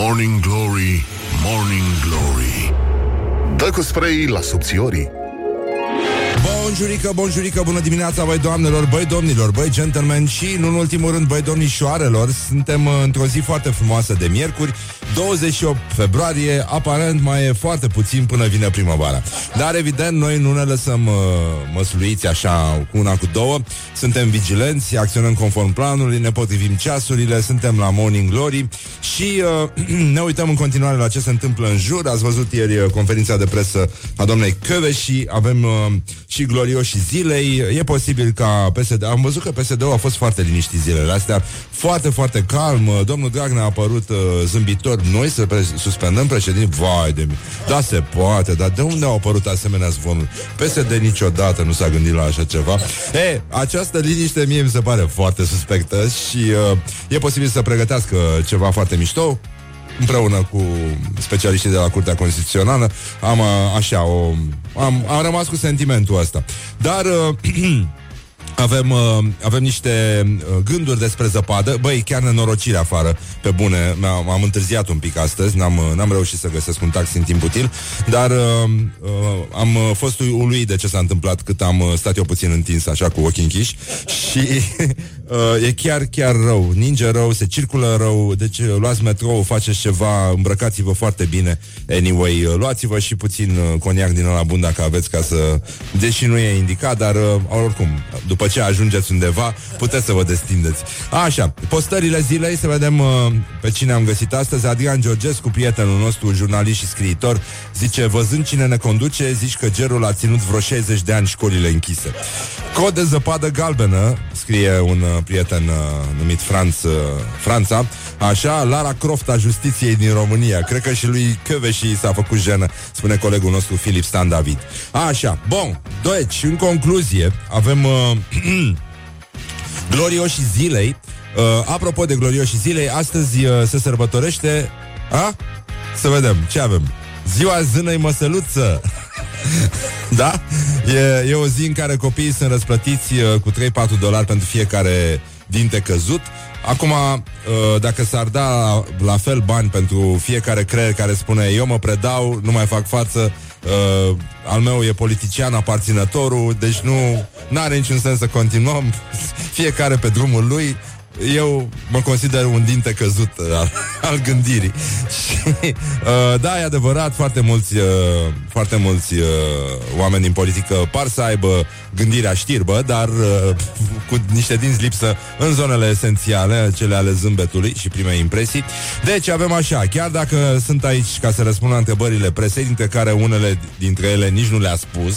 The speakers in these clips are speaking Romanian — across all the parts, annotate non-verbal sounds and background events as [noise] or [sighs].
Morning Glory, Morning Glory. Dă cu spray la subțiorii. Bonjurică, bonjurică, bună dimineața, băi doamnelor, băi domnilor, băi gentlemen și, nu în ultimul rând, băi domnișoarelor. Suntem uh, într-o zi foarte frumoasă de miercuri, 28 februarie, aparent mai e foarte puțin până vine primăvara. Dar, evident, noi nu ne lăsăm uh, măsluiți așa cu una cu două. Suntem vigilenți, acționăm conform planului, ne potrivim ceasurile, suntem la Morning Glory și uh, [clears throat] ne uităm în continuare la ce se întâmplă în jur. Ați văzut ieri uh, conferința de presă a doamnei Căve și avem uh, și glorioși zilei. E posibil ca PSD... Am văzut că PSD-ul a fost foarte liniștit zilele astea, foarte, foarte calm. Domnul Dragnea a apărut uh, zâmbitor. Noi să pre- suspendăm președinte? Vai de mine. Da, se poate, dar de unde au apărut asemenea zvonuri? PSD niciodată nu s-a gândit la așa ceva. E, această liniște mie mi se pare foarte suspectă și uh, e posibil să pregătească ceva foarte mișto împreună cu specialiștii de la Curtea Constituțională, am a, așa o... Am, am rămas cu sentimentul ăsta. Dar... Uh, [clears throat] Avem, uh, avem niște uh, gânduri despre zăpadă. Băi, chiar nenorocire afară. Pe bune, am, am întârziat un pic astăzi. N-am, uh, n-am reușit să găsesc un taxi în timp util. Dar uh, uh, am uh, fost uluit de ce s-a întâmplat Cât am uh, stat eu puțin întins Așa cu ochii închiși. Și [laughs] uh, e chiar, chiar rău Ninge rău, se circulă rău Deci uh, luați metrou, faceți ceva Îmbrăcați-vă foarte bine Anyway, uh, luați-vă și puțin uh, coniac din la bun Dacă aveți ca să... Deși nu e indicat Dar uh, oricum, după ce ajungeți undeva, puteți să vă destindeți. Așa, postările zilei, să vedem uh, pe cine am găsit astăzi. Adrian Georgescu, prietenul nostru, jurnalist și scriitor, zice, văzând cine ne conduce, zici că gerul a ținut vreo 60 de ani școlile închise. Cod de zăpadă galbenă, scrie un uh, prieten uh, numit Franț, uh, Franța, așa, Lara Croft a justiției din România. Cred că și lui și s-a făcut jenă, spune colegul nostru Filip Stan David. Așa, bun, deci, în concluzie, avem... Uh, [clears throat] glorioși zilei. Uh, apropo de glorioși zilei, astăzi uh, se sărbătorește... A? Să vedem, ce avem? Ziua zânei măsăluță! da? E, e o zi în care copiii sunt răsplătiți uh, cu 3-4 dolari pentru fiecare dinte căzut. Acum, uh, dacă s-ar da la fel bani pentru fiecare creier care spune eu mă predau, nu mai fac față, uh, al meu e politician, aparținătorul, deci nu are niciun sens să continuăm, [laughs] fiecare pe drumul lui, eu mă consider un dinte căzut uh, al, [laughs] al gândirii. [laughs] Și, uh, da, e adevărat, foarte mulți, uh, foarte mulți uh, oameni din politică par să aibă gândirea știrbă, dar uh, cu niște dinți lipsă în zonele esențiale, cele ale zâmbetului și primei impresii. Deci avem așa, chiar dacă sunt aici ca să răspund la întrebările presei, dintre care unele dintre ele nici nu le-a spus,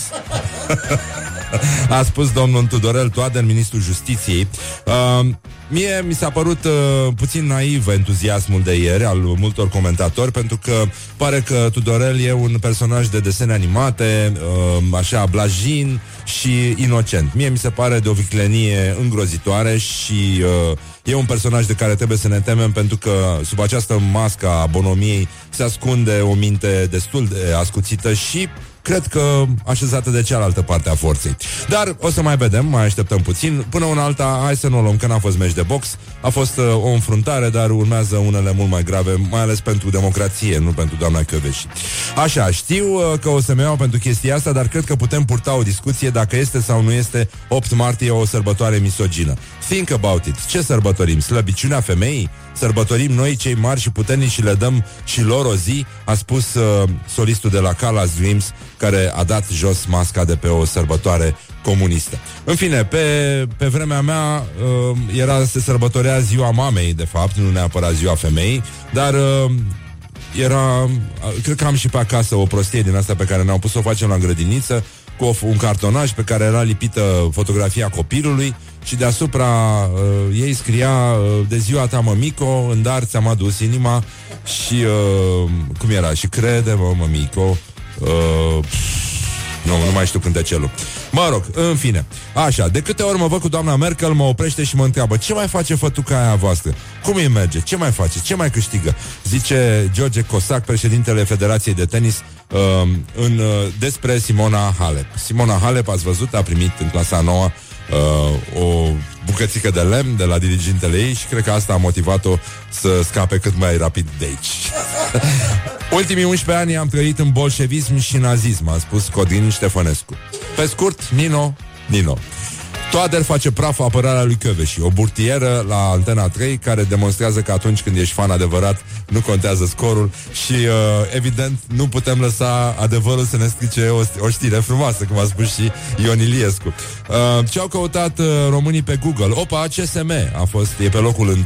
[laughs] a spus domnul Tudorel Toader, ministrul justiției. Uh, mie mi s-a părut uh, puțin naiv entuziasmul de ieri al multor comentatori, pentru că pare că Tudorel e un personaj de desene animate, uh, așa, blajin și inocent. Mie mi se pare de o viclenie îngrozitoare și uh, e un personaj de care trebuie să ne temem pentru că sub această mască a bonomiei se ascunde o minte destul de ascuțită și cred că așezată de cealaltă parte a forței. Dar o să mai vedem, mai așteptăm puțin. Până una alta, hai să nu o luăm, că n-a fost meci de box. A fost uh, o înfruntare, dar urmează unele mult mai grave, mai ales pentru democrație, nu pentru doamna Căveși. Așa, știu uh, că o să-mi iau pentru chestia asta, dar cred că putem purta o discuție dacă este sau nu este 8 martie o sărbătoare misogină. Think about it. Ce sărbătorim? Slăbiciunea femeii? Sărbătorim noi cei mari și puternici și le dăm și lor o zi, a spus uh, solistul de la Calas Dreams, care a dat jos masca de pe o sărbătoare comunistă. În fine, pe, pe vremea mea uh, era se sărbătorea ziua mamei, de fapt, nu neapărat ziua femeii, dar uh, era, cred că am și pe acasă o prostie din asta pe care ne-au pus să o facem la grădiniță, cu un cartonaj pe care era lipită fotografia copilului și deasupra uh, ei scria uh, de ziua ta, mămico, în dar ți-am adus inima și uh, cum era? Și crede, mă, mămico, uh, nu, nu mai știu cântecelul. Mă rog, în fine. Așa, de câte ori mă văd cu doamna Merkel, mă oprește și mă întreabă ce mai face fătuca aia voastră? Cum îi merge? Ce mai face? Ce mai câștigă? Zice George Cosac, președintele Federației de Tenis, uh, în, uh, despre Simona Halep. Simona Halep, ați văzut, a primit în clasa nouă uh, o bucățică de lemn de la dirigintele ei și cred că asta a motivat-o să scape cât mai rapid de aici. [laughs] Ultimii 11 ani am trăit în bolșevism și nazism, a spus Codin Ștefănescu. Pe scurt, Nino, Nino. Toader face praf apărarea lui Căveși, o burtieră la Antena 3 care demonstrează că atunci când ești fan adevărat nu contează scorul și uh, evident nu putem lăsa adevărul să ne strice o, o știre frumoasă, cum a spus și Ion Iliescu. Uh, ce au căutat uh, românii pe Google? Opa, CSM a fost, e pe locul 1,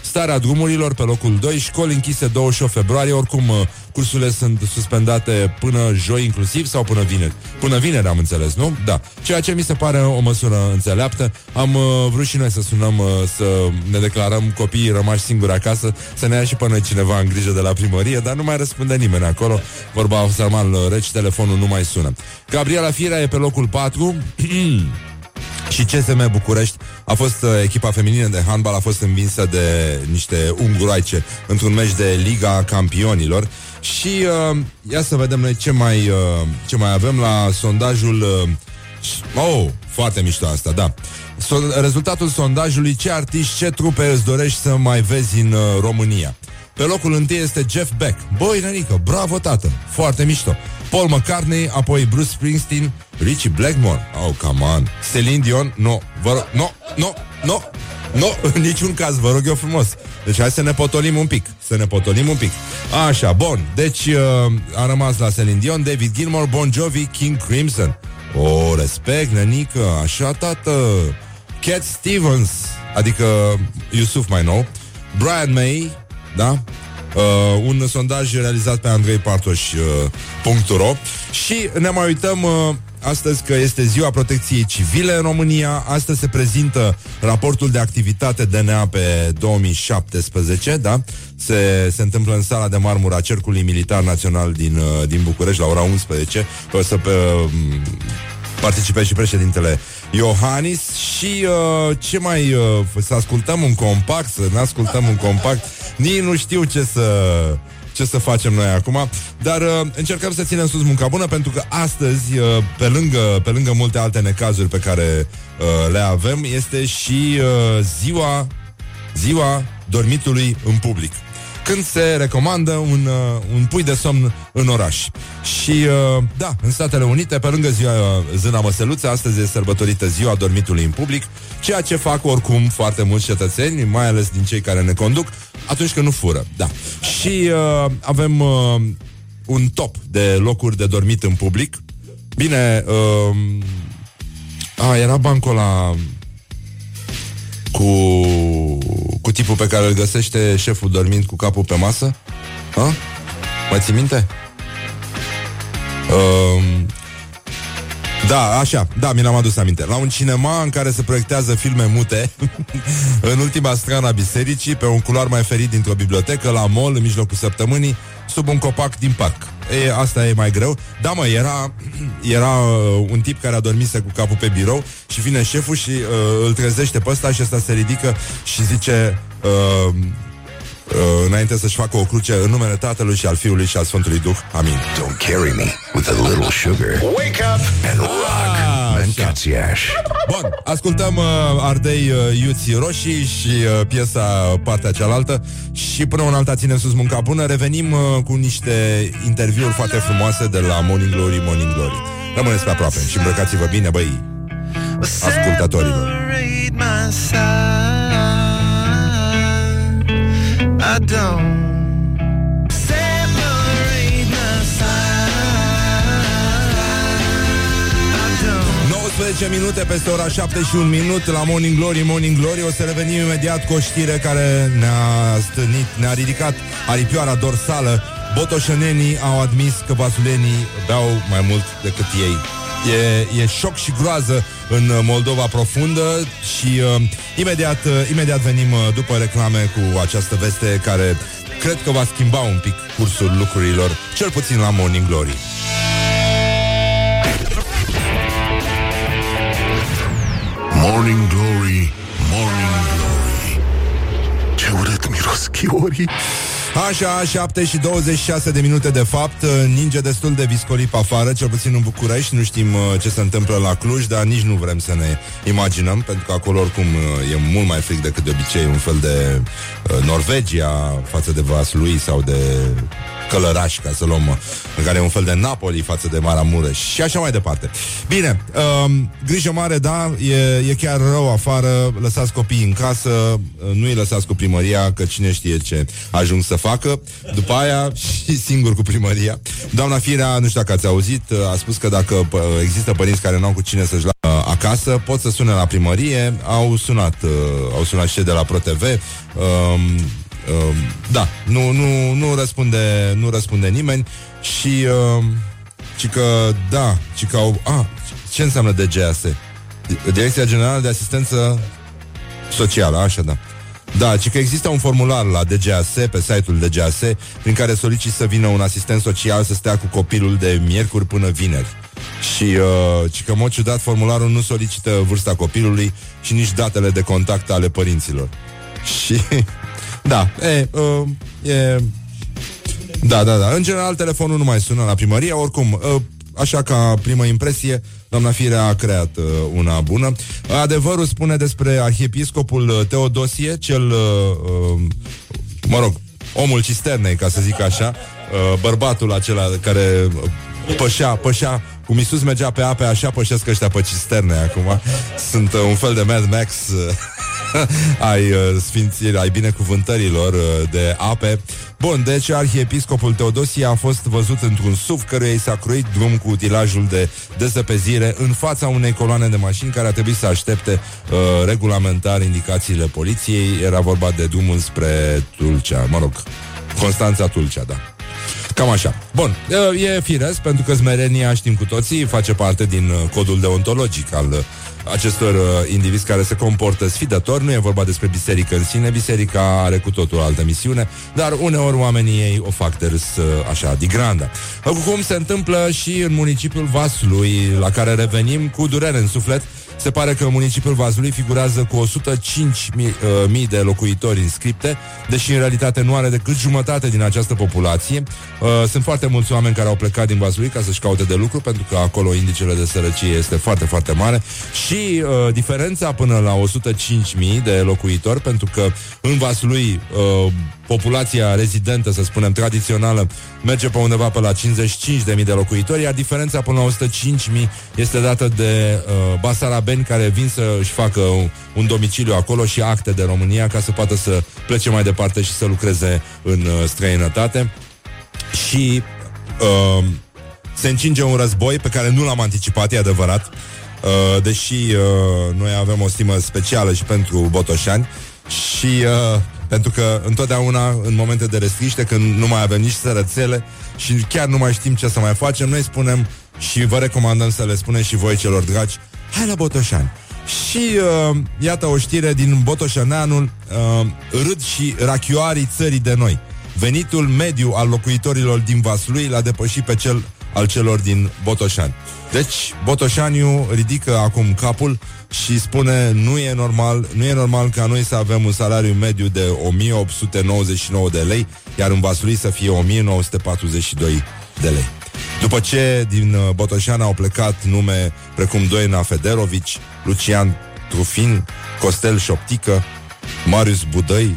starea drumurilor pe locul 2, școli închise 28 februarie, oricum uh, cursurile sunt suspendate până joi inclusiv sau până vineri. Până vineri am înțeles, nu? Da. Ceea ce mi se pare o măsură înțeleaptă. Am uh, vrut și noi să sunăm, uh, să ne declarăm copiii rămași singuri acasă, să ne ia și până cineva în grijă de la primărie, dar nu mai răspunde nimeni acolo. Vorba Salman Reci, telefonul nu mai sună. Gabriela Firea e pe locul 4. [clears throat] Și CSM București a fost uh, echipa feminină de handbal a fost învinsă de niște unguroaice într-un meci de Liga Campionilor și uh, ia să vedem noi ce mai, uh, ce mai avem la sondajul uh, Oh, foarte mișto asta, da. So- Rezultatul sondajului Ce artiști, ce trupe îți dorești să mai vezi în uh, România? Pe locul întâi este Jeff Beck. Băi, nenică, bravo tată, foarte mișto Paul McCartney, apoi Bruce Springsteen, Richie Blackmore. Oh, come on. Celine Dion, no. Vă rog, no, no, no, no, [laughs] în niciun caz, vă rog eu frumos. Deci hai să ne potolim un pic, să ne potolim un pic. Așa, bun. Deci uh, a rămas la Celine Dion, David Gilmour, Bon Jovi, King Crimson. O, oh, respect, nenică, așa, tată. Cat Stevens, adică Yusuf mai nou, Brian May, da? Uh, un sondaj realizat pe andreipartoș.ro uh, și ne mai uităm uh, astăzi că este ziua protecției civile în România. Astăzi se prezintă raportul de activitate DNA pe 2017, da? Se, se întâmplă în sala de marmură a Cercului Militar Național din, uh, din București la ora 11. O să pe, uh, participe și președintele Iohannis și uh, ce mai uh, să ascultăm un compact, să ne ascultăm un compact. Nici nu știu ce să ce să facem noi acum, dar uh, încercăm să ținem sus munca bună pentru că astăzi, uh, pe, lângă, pe lângă multe alte necazuri pe care uh, le avem, este și uh, ziua ziua dormitului în public când se recomandă un, uh, un pui de somn în oraș. Și, uh, da, în Statele Unite, pe lângă ziua uh, Zâna Măseluță, astăzi e sărbătorită ziua dormitului în public, ceea ce fac oricum foarte mulți cetățeni, mai ales din cei care ne conduc, atunci când nu fură. Da. Și uh, avem uh, un top de locuri de dormit în public. Bine, uh, a, era bancul la cu, cu tipul pe care îl găsește șeful dormind cu capul pe masă? Ha? Mai ții minte? Uh, da, așa, da, mi l-am adus aminte. La un cinema în care se proiectează filme mute, [laughs] în ultima strană a bisericii, pe un culoar mai ferit dintr-o bibliotecă, la mall, în mijlocul săptămânii, sub un copac din parc. E, asta e mai greu. Da, mă, era, [clears throat] era uh, un tip care a dormit cu capul pe birou și vine șeful și uh, îl trezește pe ăsta și ăsta se ridică și zice... Uh, uh, înainte să-și facă o cruce în numele Tatălui și al Fiului și al Sfântului Duh. Amin. Don't carry me with a little sugar. Wake up and rock. Ah, Bun, ascultăm uh, Ardei uh, Iuții Roșii și uh, piesa partea cealaltă și până în alta ținem sus munca bună. Revenim uh, cu niște interviuri foarte frumoase de la Morning Glory, Morning Glory. Rămâneți pe aproape și îmbrăcați-vă bine, băi, ascultătorilor. I don't 15 minute peste ora 7 minut la Morning Glory, Morning Glory. O să revenim imediat cu o știre care ne-a stănit, ne-a ridicat aripioara dorsală. Botoșănenii au admis că vasulenii beau mai mult decât ei. E, e șoc și groază în Moldova profundă și uh, imediat, uh, imediat venim uh, după reclame cu această veste care cred că va schimba un pic cursul lucrurilor, cel puțin la Morning Glory. Morning Glory, Morning Glory. Ce urât miros chiorii. Așa, 7 și 26 de minute de fapt. Ninge destul de viscolip afară Cel puțin în București. Nu știm uh, ce se întâmplă la Cluj Dar nici nu vrem să ne imaginăm Pentru că acolo oricum uh, e mult mai fric decât de obicei Un fel de uh, Norvegia Față de Vaslui sau de Călăraș, ca să luăm În care e un fel de Napoli față de Maramureș Și așa mai departe. Bine, um, grijă mare, da e, e chiar rău afară Lăsați copiii în casă Nu îi lăsați cu primăria Că cine știe ce ajung să facă. După aia [laughs] și singur cu primăria. Doamna Firea, nu știu dacă ați auzit A spus că dacă există părinți care nu au cu cine să-și la uh, acasă Pot să sune la primărie. Au sunat, uh, au sunat și de la ProTV um, um, Da, nu, nu, nu, răspunde, nu răspunde nimeni Și um, ci că, da, ci că au... A, ce înseamnă DGAS? Direcția Generală de Asistență Socială, așa da. Da, ci că există un formular la DGAS, pe site-ul DGAS, prin care soliciți să vină un asistent social să stea cu copilul de miercuri până vineri. Și uh, ci că, în mod ciudat, formularul nu solicită vârsta copilului și nici datele de contact ale părinților. [laughs] Și, da, e, uh, e... Da, da, da. În general, telefonul nu mai sună la primărie. Oricum, uh, așa ca primă impresie, doamna Firea a creat uh, una bună. Adevărul spune despre arhiepiscopul uh, Teodosie, cel, uh, uh, mă rog, omul cisternei, ca să zic așa, uh, bărbatul acela care pășea, pășea cum Isus mergea pe ape, așa pășesc ăștia pe cisterne acum. Sunt uh, un fel de Mad Max uh, [laughs] ai uh, sfințirii, ai binecuvântărilor uh, de ape. Bun, deci arhiepiscopul Teodosie a fost văzut într-un SUV căruia i s-a cruit drum cu utilajul de dezăpezire în fața unei coloane de mașini care a trebuit să aștepte uh, regulamentar indicațiile poliției. Era vorba de drumul spre Tulcea, mă rog, Constanța Tulcea, da. Cam așa. Bun, e firesc, pentru că smerenia, știm cu toții, face parte din uh, codul deontologic al uh, acestor uh, indivizi care se comportă sfidător. Nu e vorba despre biserică în sine, biserica are cu totul altă misiune, dar uneori oamenii ei o fac de râs uh, așa, de granda. Cum se întâmplă și în municipiul Vaslui, la care revenim cu durere în suflet, se pare că municipiul Vaslui figurează cu 105 mii, uh, mii de locuitori înscripte, deși în realitate nu are decât jumătate din această populație. Uh, sunt foarte mulți oameni care au plecat din Vaslui ca să-și caute de lucru, pentru că acolo indicele de sărăcie este foarte, foarte mare și uh, diferența până la 105 mii de locuitori, pentru că în Vaslui uh, populația rezidentă, să spunem, tradițională, merge pe undeva pe la 55.000 de locuitori, iar diferența până la 105.000 este dată de uh, basarabeni care vin să-și facă un, un domiciliu acolo și acte de România ca să poată să plece mai departe și să lucreze în uh, străinătate. Și uh, se încinge un război pe care nu l-am anticipat, e adevărat, uh, deși uh, noi avem o stimă specială și pentru botoșani și uh, pentru că întotdeauna, în momente de restriște, când nu mai avem nici sărățele și chiar nu mai știm ce să mai facem, noi spunem și vă recomandăm să le spuneți și voi celor dragi, hai la Botoșani. Și uh, iată o știre din Botoșaneanul, uh, râd și rachioarii țării de noi. Venitul mediu al locuitorilor din Vaslui l-a depășit pe cel al celor din Botoșani. Deci, Botoșaniu ridică acum capul și spune nu e normal, nu e normal ca noi să avem un salariu mediu de 1899 de lei, iar în Vaslui să fie 1942 de lei. După ce din uh, Botoșan au plecat nume precum Doina Federovici, Lucian Trufin, Costel Șoptică, Marius Budăi,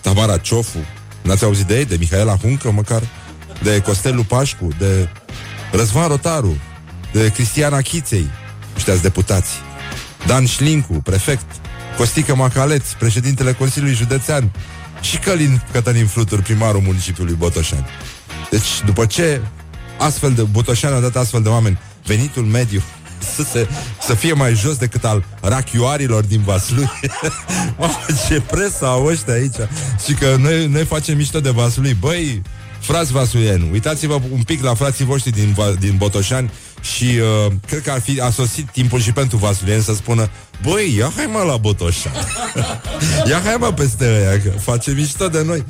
Tamara Ciofu, n-ați auzit de ei? De Mihaela Huncă, măcar? De Costel Lupașcu, de Răzvan Rotaru, de Cristiana Chiței, ăștia deputați. Dan Șlincu, prefect, Costică Macaleț, președintele Consiliului Județean și Călin Cătălin Flutur, primarul municipiului Botoșani. Deci, după ce astfel de Botoșani a dat astfel de oameni, venitul mediu [laughs] să, se, să fie mai jos decât al rachioarilor din Vaslui. [laughs] Mamă, ce presă au ăștia aici. Și că noi, noi facem mișto de Vaslui. Băi, frați vasulieni, uitați-vă un pic la frații voștri din, din Botoșani și uh, cred că ar fi a sosit timpul și pentru vasulieni să spună Băi, ia hai mă la Botoșa. [laughs] Ia hai mă peste ăia Că face mișto de noi.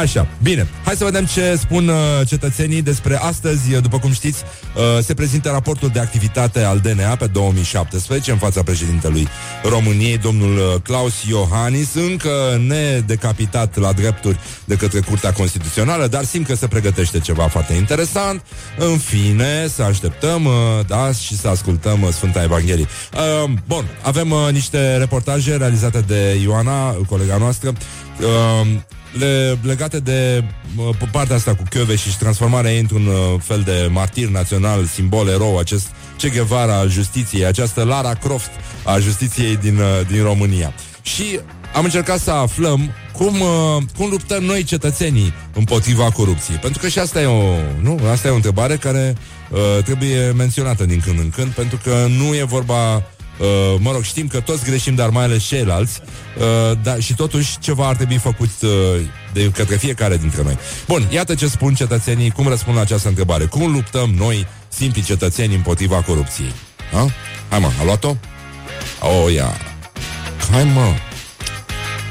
Așa, bine, hai să vedem ce spun uh, cetățenii despre astăzi. După cum știți, uh, se prezintă raportul de activitate al DNA pe 2017 În fața președintelui României, domnul uh, Claus Iohannis. Încă nedecapitat la drepturi de către Curtea Constituțională Dar simt că se pregătește ceva foarte interesant. În fine, să așteptăm, uh, da, și să ascultăm uh, Sfânta Evanghelie. Uh, Bun, avem uh, niște reportaje realizate de Ioana, colega noastră uh, le, legate de uh, partea asta cu Chiove și transformarea ei într-un uh, fel de martir național, simbol, erou, acest Che Guevara al justiției, această Lara Croft a justiției din, uh, din România. Și am încercat să aflăm cum, uh, cum luptăm noi cetățenii împotriva corupției. Pentru că și asta e o, nu? Asta e o întrebare care uh, trebuie menționată din când în când, pentru că nu e vorba Uh, mă rog, știm că toți greșim, dar mai ales ceilalți. Uh, da, Și totuși ceva ar trebui făcut uh, De către fiecare dintre noi. Bun, iată ce spun cetățenii Cum răspund la această întrebare. Cum luptăm noi, simpli cetățeni, împotriva corupției? Ha? Hai mă, a luat-o? Oh, ia. Hai mă.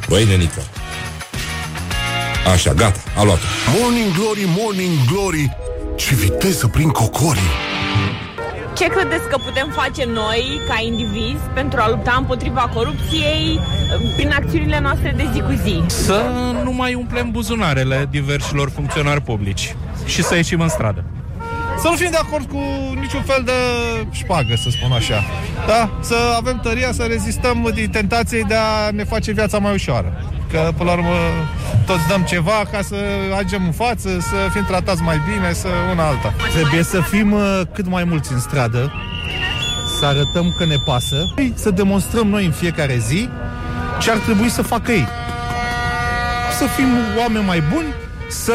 Băi, nenică. Așa, gata, a luat-o. Morning Glory, Morning Glory. Ce viteză prin cocorii Ce credeți că putem face noi, ca indivizi, pentru a lupta împotriva corupției prin acțiunile noastre de zi cu zi? Să nu mai umplem buzunarele diversilor funcționari publici și să ieșim în stradă. Să nu fim de acord cu niciun fel de șpagă, să spun așa. Da? Să avem tăria să rezistăm din tentației de a ne face viața mai ușoară. Că, până la urmă, toți dăm ceva ca să ajungem în față, să fim tratați mai bine, să una alta. Trebuie să fim uh, cât mai mulți în stradă, să arătăm că ne pasă, să demonstrăm noi în fiecare zi ce ar trebui să facă ei. Să fim oameni mai buni, să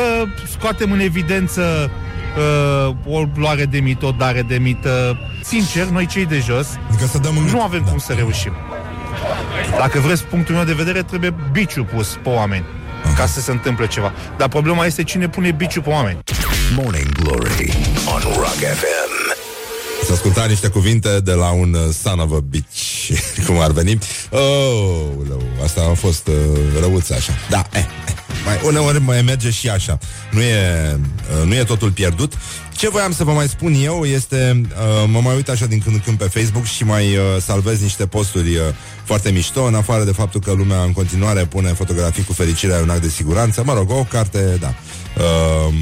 scoatem în evidență uh, o luare de mită, o dare de mită. Sincer, noi cei de jos Adică să dăm în nu avem cum să reușim. Dacă vreți punctul meu de vedere, trebuie biciu pus pe oameni ca să se întâmple ceva. Dar problema este cine pune biciu pe oameni. Morning Glory on Rock FM Să asculta niște cuvinte de la un uh, son of a bitch [laughs] Cum ar veni Oh, leu, asta a fost uh, răuță așa Da, eh, eh. Mai, uneori mai merge și așa. Nu e, uh, nu e totul pierdut. Ce voiam să vă mai spun eu este uh, Mă mai uit așa din când în când pe Facebook Și mai uh, salvez niște posturi uh, Foarte mișto În afară de faptul că lumea în continuare Pune fotografii cu fericirea un act de siguranță. Mă rog, o carte, da. Uh,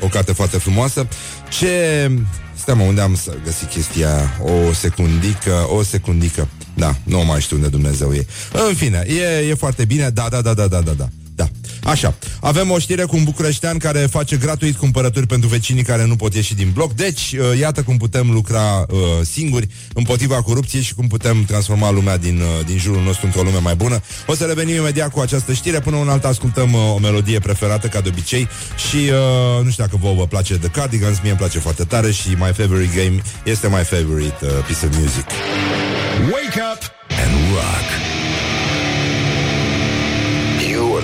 O carte foarte frumoasă. Ce... Stai mă, unde am să găsi chestia? O secundică, o secundică. Da, nu mai știu unde Dumnezeu e. În fine, e, e foarte bine. Da, da, da, da, da, da, da da. Așa, avem o știre cu un bucureștean care face gratuit cumpărături pentru vecinii care nu pot ieși din bloc. Deci, uh, iată cum putem lucra uh, singuri împotriva corupției și cum putem transforma lumea din, uh, din jurul nostru într-o lume mai bună. O să revenim imediat cu această știre. Până un alta ascultăm uh, o melodie preferată, ca de obicei. Și uh, nu știu dacă vouă vă place The Cardigans, mie îmi place foarte tare și My Favorite Game este my favorite uh, piece of music. Wake up and rock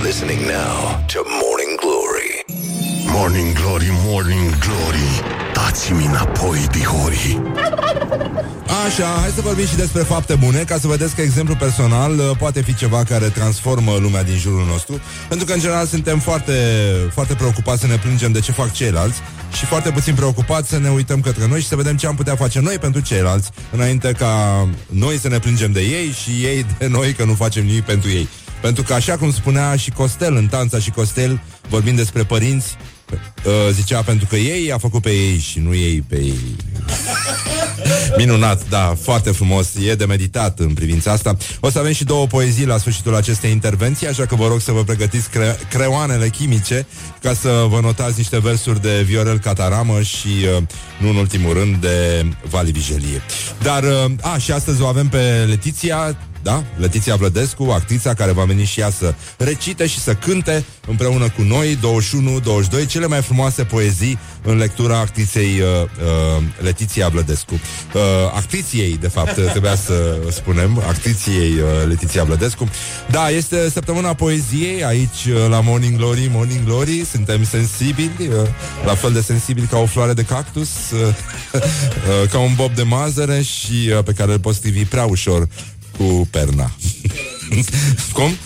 You are listening now to Morning Glory. Morning Glory, Morning Glory. Dați-mi înapoi, dihori. Așa, hai să vorbim și despre fapte bune. Ca să vedeți că exemplu personal uh, Poate fi ceva care transformă lumea din jurul nostru. Pentru că în general suntem foarte Foarte preocupați să ne plângem de ce fac ceilalți Și foarte puțin preocupați să ne uităm către noi Și să vedem ce am putea face noi pentru ceilalți Înainte ca noi să ne plângem de ei Și ei de noi că nu facem nimic pentru ei pentru că așa cum spunea și Costel în Tanța și Costel, vorbind despre părinți, uh, zicea pentru că ei a făcut pe ei și nu ei pe ei. [laughs] Minunat, da, foarte frumos, e de meditat în privința asta. O să avem și două poezii la sfârșitul acestei intervenții, așa că vă rog să vă pregătiți cre- creoanele chimice ca să vă notați niște versuri de Viorel Cataramă și, uh, nu în ultimul rând, de Vali Vigelie. Dar, uh, a, și astăzi o avem pe Letiția, da? Letiția Vlădescu, actrița care va veni și ea să recite și să cânte împreună cu noi 21-22 cele mai frumoase poezii în lectura actriței uh, uh, Letiția Vlădescu. Uh, actriției, de fapt, [laughs] trebuia să spunem, actriției uh, Letiția Vlădescu. Da, este săptămâna poeziei aici uh, la Morning Glory, Morning Glory, suntem sensibili, uh, la fel de sensibili ca o floare de cactus, uh, [laughs] uh, ca un bob de mazăre și uh, pe care îl poți strivi prea ușor cu perna. Cum?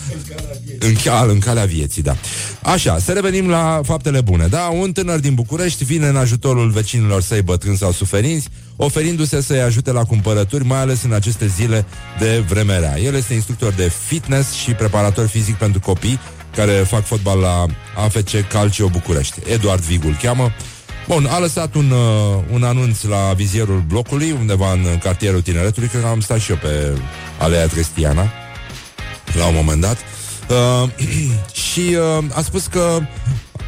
În, cal, în calea vieții, da. Așa, să revenim la faptele bune. Da, un tânăr din București vine în ajutorul vecinilor săi bătrâni sau suferinți, oferindu-se să-i ajute la cumpărături, mai ales în aceste zile de vreme rea. El este instructor de fitness și preparator fizic pentru copii care fac fotbal la AFC Calcio București. Eduard Vigul cheamă. Bun, a lăsat un, uh, un anunț la vizierul blocului, undeva în cartierul tineretului, cred că am stat și eu pe Alea Cristiana, la un moment dat. Uh, [clears throat] și uh, a spus că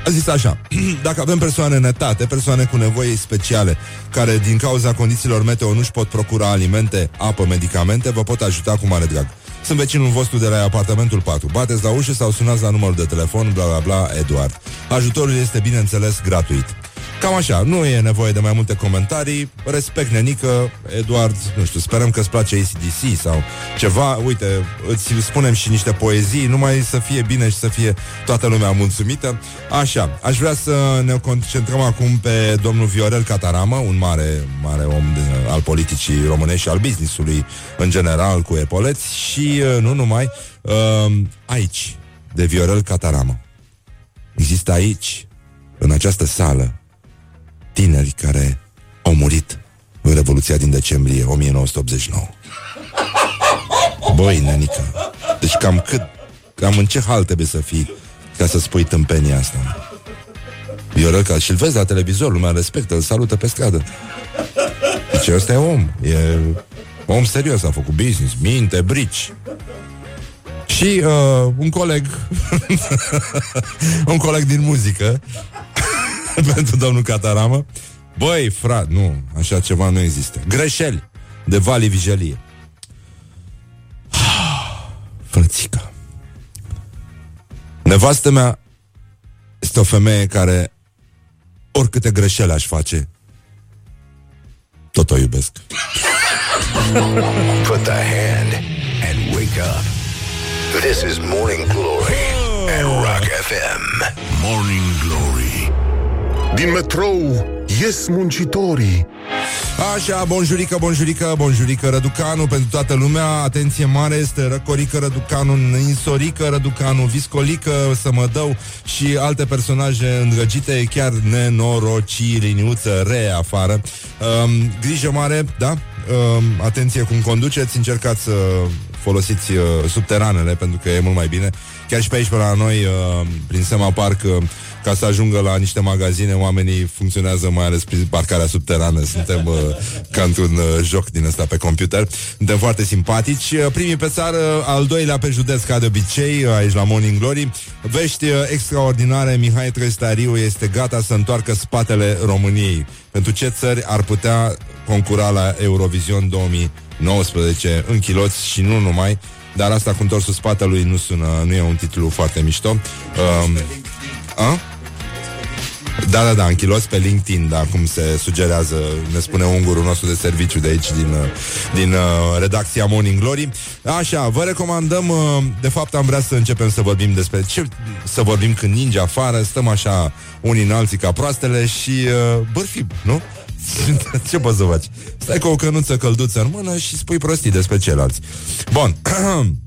a zis așa, [clears throat] dacă avem persoane netate, persoane cu nevoi speciale, care din cauza condițiilor meteo nu-și pot procura alimente, apă, medicamente, vă pot ajuta cu mare drag. Sunt vecinul vostru de la apartamentul 4. Bateți la ușă sau sunați la numărul de telefon, bla bla bla, Eduard. Ajutorul este, bineînțeles, gratuit. Cam așa, nu e nevoie de mai multe comentarii. Respect, nenică, Eduard Nu știu, sperăm că îți place ACDC Sau ceva, uite, îți spunem și niște poezii Numai să fie bine și să fie toată lumea mulțumită. Așa, aș vrea să ne concentrăm acum Pe domnul Viorel Cataramă Un mare, mare om de, al politicii românești Și al businessului în general Cu epoleți și uh, nu numai uh, Aici, de Viorel Cataramă. Există aici, în această sală tineri care au murit în Revoluția din decembrie 1989. Băi, nenică, deci cam cât, cam în ce hal trebuie să fii ca să spui tâmpenia asta? Viorel ca și-l vezi la televizor, lumea respectă, îl salută pe stradă. Deci ăsta e om, e om serios, a făcut business, minte, brici. Și uh, un coleg [laughs] Un coleg din muzică [laughs] pentru domnul Cataramă. Băi, frat, nu, așa ceva nu există. Greșeli de Vali Vigelie. [sighs] Frățica. Nevastă mea este o femeie care oricâte greșeli aș face, tot o iubesc. [laughs] Put the hand and wake up. This is Morning Glory at Rock FM. Morning Glory. Din metrou ies muncitorii. Așa, bonjurică, bonjurică, bonjurică Răducanu pentru toată lumea Atenție mare este Răcorică Răducanu Insorică Răducanu Viscolică Sămădău și alte personaje îndrăgite Chiar nenoroci Liniuță re afară um, Grijă mare, da? Um, atenție cum conduceți Încercați să folosiți uh, subteranele Pentru că e mult mai bine Chiar și pe aici, pe la noi, uh, prin Sema Park uh, ca să ajungă la niște magazine, oamenii funcționează mai ales prin parcarea subterană. Suntem uh, ca într-un uh, joc din ăsta pe computer. Suntem foarte simpatici. Uh, primii pe țară, al doilea pe județ, ca de obicei, uh, aici la Morning Glory. Vești uh, extraordinare, Mihai Trăstariu este gata să întoarcă spatele României. Pentru ce țări ar putea concura la Eurovision 2019 în chiloți și nu numai, dar asta cu întorsul spatelui nu sună, nu e un titlu foarte mișto. Um, a? Da, da, da, închiloți pe LinkedIn, da, cum se sugerează, ne spune ungurul nostru de serviciu de aici, din, uh, din uh, redacția Morning Glory. Așa, vă recomandăm, uh, de fapt am vrea să începem să vorbim despre ce să vorbim când ninge afară, stăm așa unii în alții ca proastele și uh, bârfim, nu? [laughs] ce poți să faci? Stai cu o cănuță călduță în mână și spui prostii despre ceilalți. Bun. [clears throat]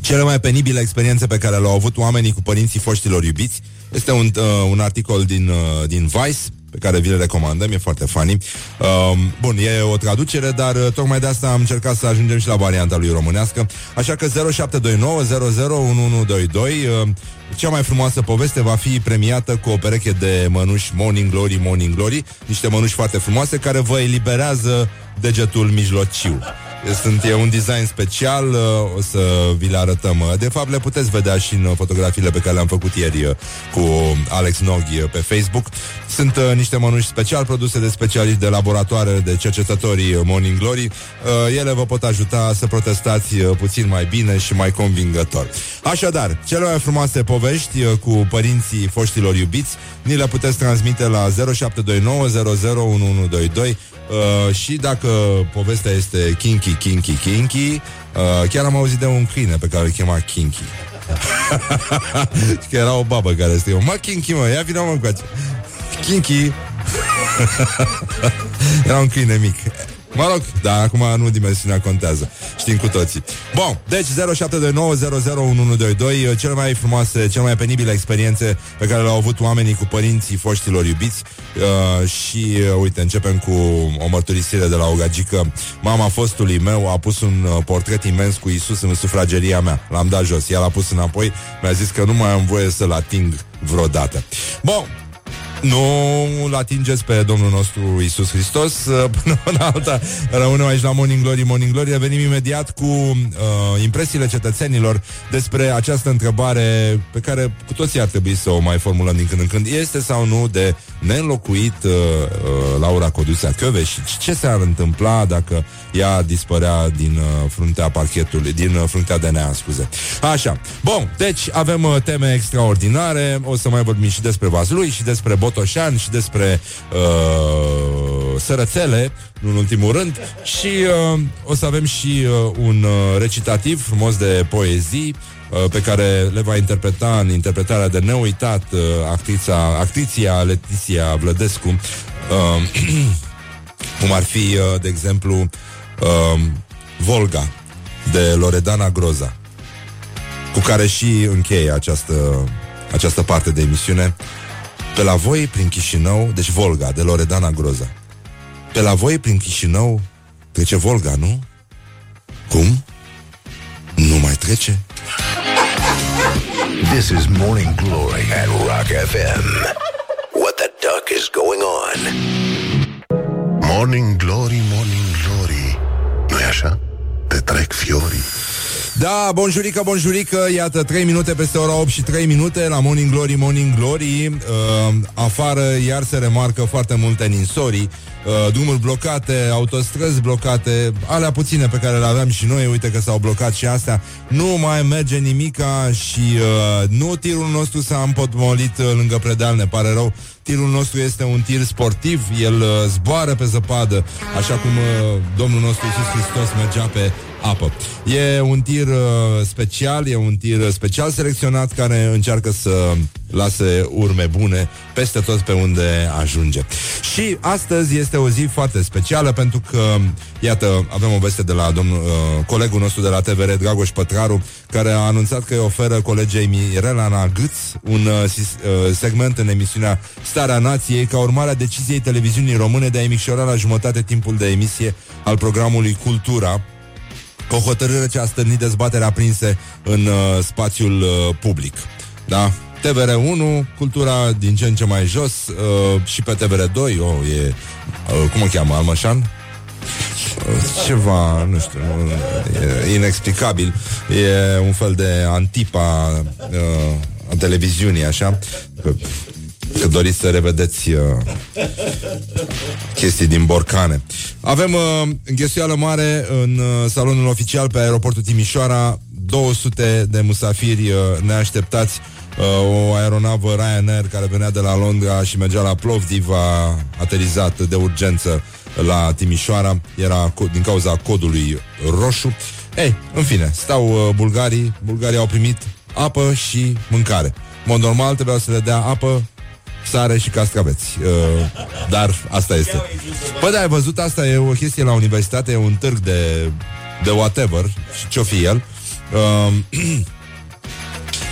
Cele mai penibile experiențe pe care le-au avut oamenii cu părinții foștilor iubiți este un, uh, un articol din, uh, din Vice pe care vi le recomandăm, e foarte funny. Uh, bun, e o traducere, dar uh, tocmai de asta am încercat să ajungem și la varianta lui românească. Așa că 0729 001122 uh, cea mai frumoasă poveste va fi premiată cu o pereche de mănuși Morning Glory, Morning Glory, niște mănuși foarte frumoase care vă eliberează degetul mijlociu. Sunt, e un design special, uh, o să vi le arătăm. De fapt, le puteți vedea și în fotografiile pe care le-am făcut ieri uh, cu Alex Noghi uh, pe Facebook. Sunt uh, niște mănuși special produse de specialiști de laboratoare, de cercetătorii Morning Glory. Uh, ele vă pot ajuta să protestați uh, puțin mai bine și mai convingător. Așadar, cele mai frumoase povești uh, cu părinții foștilor iubiți ni le puteți transmite la 0729 001122 Uh, și dacă povestea este kinky, kinky, kinky, uh, chiar am auzit de un câine pe care îl chema Kinky. că [laughs] era o babă care scrie, mă, Kinky, mă, ia vină mă cu Kinky. [laughs] era un câine mic. Mă rog, dar acum nu dimensiunea contează. Știm cu toții. Bun, deci 0729001122 cele mai frumoase, cele mai penibile experiențe pe care le-au avut oamenii cu părinții foștilor iubiți uh, și uh, uite, începem cu o mărturisire de la o gagică. Mama fostului meu a pus un uh, portret imens cu Isus în sufrageria mea. L-am dat jos, ea l-a pus înapoi, mi-a zis că nu mai am voie să-l ating vreodată. Bun, nu-l atingeți pe Domnul nostru Isus Hristos [laughs] Până în alta Rămânem aici la Morning Glory. Morning Glory Revenim imediat cu uh, impresiile cetățenilor Despre această întrebare Pe care cu toții ar trebui să o mai formulăm din când în când. Este sau nu de neînlocuit uh, uh, Laura Codusea Și Ce s-ar întâmpla dacă ea dispărea din uh, fruntea parchetului Din uh, fruntea DNA, scuze? Așa, bun, deci avem uh, teme extraordinare. O să mai vorbim și despre Vaslui Și despre Botoșan și despre uh, sărățele, în ultimul rând, și uh, o să avem și uh, un uh, recitativ frumos de poezii uh, pe care le va interpreta în interpretarea de neuitat uh, actrița, actriția Leticia Vlădescu, uh, [clears throat] cum ar fi, uh, de exemplu, uh, Volga de Loredana Groza, cu care și încheie această, această parte de emisiune. Pe la voi, prin Chișinău, deci Volga, de Loredana Groza. Pe la voi, prin Chișinău, trece Volga, nu? Cum? Nu mai trece? This is Morning Glory at Rock FM. What the duck is going on? Morning Glory, Morning Glory. nu așa? Te trec fiorii. Da, bonjurică, bonjurică, iată, 3 minute peste ora 8 și 3 minute la Morning Glory, Morning Glory. Uh, afară iar se remarcă foarte multe ninsorii, uh, drumuri blocate, autostrăzi blocate, alea puține pe care le aveam și noi, uite că s-au blocat și astea. Nu mai merge nimica și uh, nu tirul nostru s-a împotmolit uh, lângă predeal, ne pare rău. Tirul nostru este un tir sportiv, el uh, zboară pe zăpadă, așa cum uh, Domnul nostru Iisus Hristos mergea pe apă. E un tir uh, special, e un tir special selecționat care încearcă să lase urme bune peste tot pe unde ajunge. Și astăzi este o zi foarte specială pentru că, iată, avem o veste de la domnul, uh, colegul nostru de la TVR, Dragoș Pătraru, care a anunțat că îi oferă colegei Mirela Nagâț un uh, uh, segment în emisiunea Starea Nației ca urmare a deciziei televiziunii române de a emicșora la jumătate timpul de emisie al programului Cultura, cu o hotărâre ce a stârnit dezbatere aprinse în uh, spațiul uh, public. Da? TVR1, cultura din ce în ce mai jos uh, și pe TVR2, oh, e, uh, cum o cheamă, Almășan? Uh, ceva, nu știu, e inexplicabil. E un fel de antipa uh, a televiziunii, așa. Că doriți să revedeți uh, chestii din borcane. Avem uh, înghesuială mare în uh, salonul oficial pe aeroportul Timișoara, 200 de musafiri uh, neașteptați uh, o aeronavă Ryanair care venea de la Londra și mergea la Plovdiv a aterizat de urgență la Timișoara, era co- din cauza codului roșu. Ei, în fine, stau uh, bulgarii, bulgarii au primit apă și mâncare. În mod normal trebuia să le dea apă, sare și cascaveți. Uh, dar asta este. Păi da, ai văzut, asta e o chestie la universitate, e un târg de, de whatever, și ce-o fi el. Uh, [clears throat]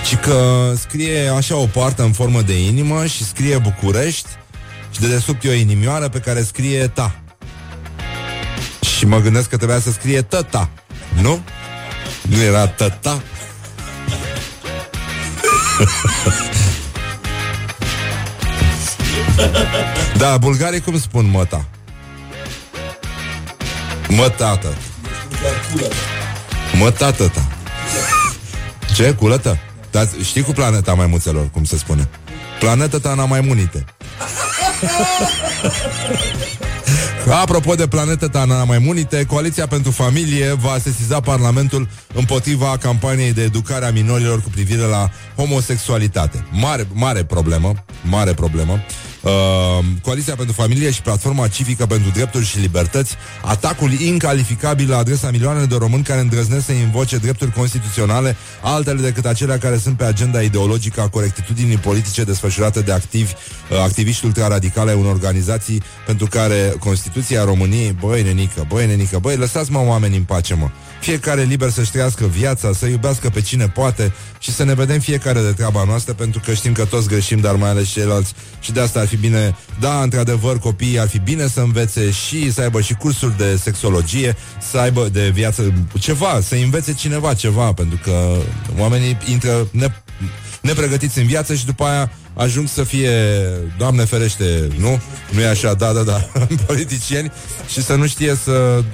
și că scrie așa o poartă în formă de inimă și scrie București și de desubt e o inimioară pe care scrie ta. Și mă gândesc că trebuia să scrie tăta, nu? Nu era tăta? [laughs] da, bulgarii cum spun măta? Mătată. Mătată ta. Ce? Culătă? Dar știi cu planeta maimuțelor, cum se spune? Planeta ta n-a maimunite. Apropo de planeta ta n-a maimunite, Coaliția pentru Familie va sesiza Parlamentul împotriva campaniei de educare a minorilor cu privire la homosexualitate. Mare, mare problemă, mare problemă. Uh, Coaliția pentru Familie și Platforma Civică pentru Drepturi și Libertăți, atacul incalificabil la adresa milioane de români care îndrăznesc să invoce drepturi constituționale, altele decât acelea care sunt pe agenda ideologică a corectitudinii politice desfășurate de activi, uh, activiști ultraradicale ai unor organizații pentru care Constituția României, băi nenică, băi nenică, băi, lăsați-mă oameni în pace, mă. Fiecare liber să-și trăiască viața, să iubească pe cine poate și să ne vedem fiecare de treaba noastră, pentru că știm că toți greșim, dar mai ales ceilalți. Și de asta ar fi bine, da, într-adevăr, copiii ar fi bine să învețe și să aibă și cursuri de sexologie, să aibă de viață ceva, să învețe cineva ceva, pentru că oamenii intră ne, nepregătiți în viață și după aia ajung să fie, Doamne ferește, nu? Nu e așa, da, da, da, [laughs] politicieni și să nu știe să uh,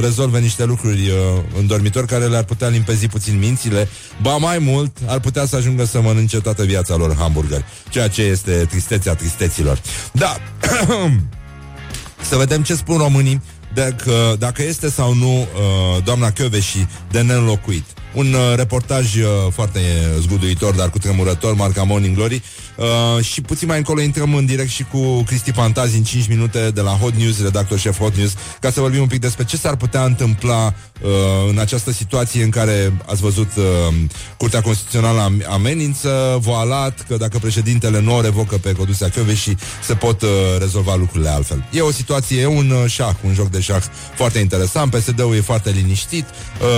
rezolve niște lucruri uh, în dormitor care le-ar putea limpezi puțin mințile, ba mai mult, ar putea să ajungă să mănânce toată viața lor hamburgeri, ceea ce este tristețea tristeților. Da, [clears throat] să vedem ce spun românii dacă, dacă este sau nu uh, doamna Căveși de neînlocuit. Un uh, reportaj uh, foarte zguduitor, dar cu tremurător, marca Morning Glory. Uh, și puțin mai încolo intrăm în direct și cu Cristi Pantazi în 5 minute de la Hot News, redactor șef Hot News, ca să vorbim un pic despre ce s-ar putea întâmpla uh, în această situație în care ați văzut uh, Curtea Constituțională am- amenință, voalat, că dacă președintele nu o revocă pe Codusea și se pot uh, rezolva lucrurile altfel. E o situație, e un uh, șah, un joc de șah foarte interesant, PSD-ul e foarte liniștit,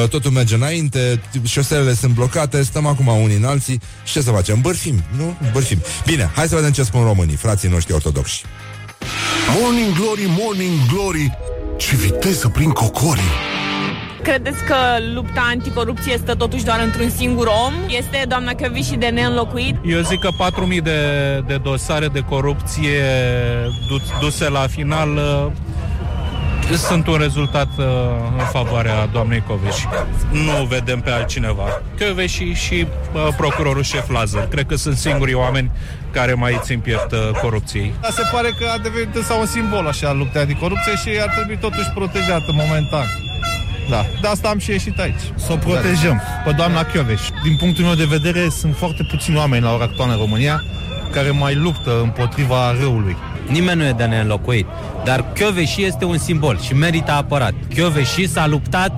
uh, totul merge înainte, șoselele sunt blocate, stăm acum unii în alții și ce să facem? Bârfim, nu? Bârfim. Bine, hai să vedem ce spun românii, frații noștri ortodoxi. Morning Glory, Morning Glory Ce viteză prin cocorii Credeți că lupta anticorupție stă totuși doar într-un singur om? Este doamna și de neînlocuit? Eu zic că 4.000 de, de dosare de corupție du- duse la final uh, sunt un rezultat uh, în favoarea doamnei Coveși. Nu vedem pe altcineva. Coveși și uh, procurorul șef Lazar. Cred că sunt singurii oameni care mai țin piept uh, corupției. Dar se pare că a devenit sau un simbol așa al luptei anticorupție și ar trebui totuși protejată momentan. Da, de asta am și ieșit aici. Să o protejăm pe doamna Chioveș. Din punctul meu de vedere, sunt foarte puțini oameni la ora actuală în România care mai luptă împotriva răului. Nimeni nu e de neînlocuit. Dar Chioveși este un simbol și merită apărat. Chioveși s-a luptat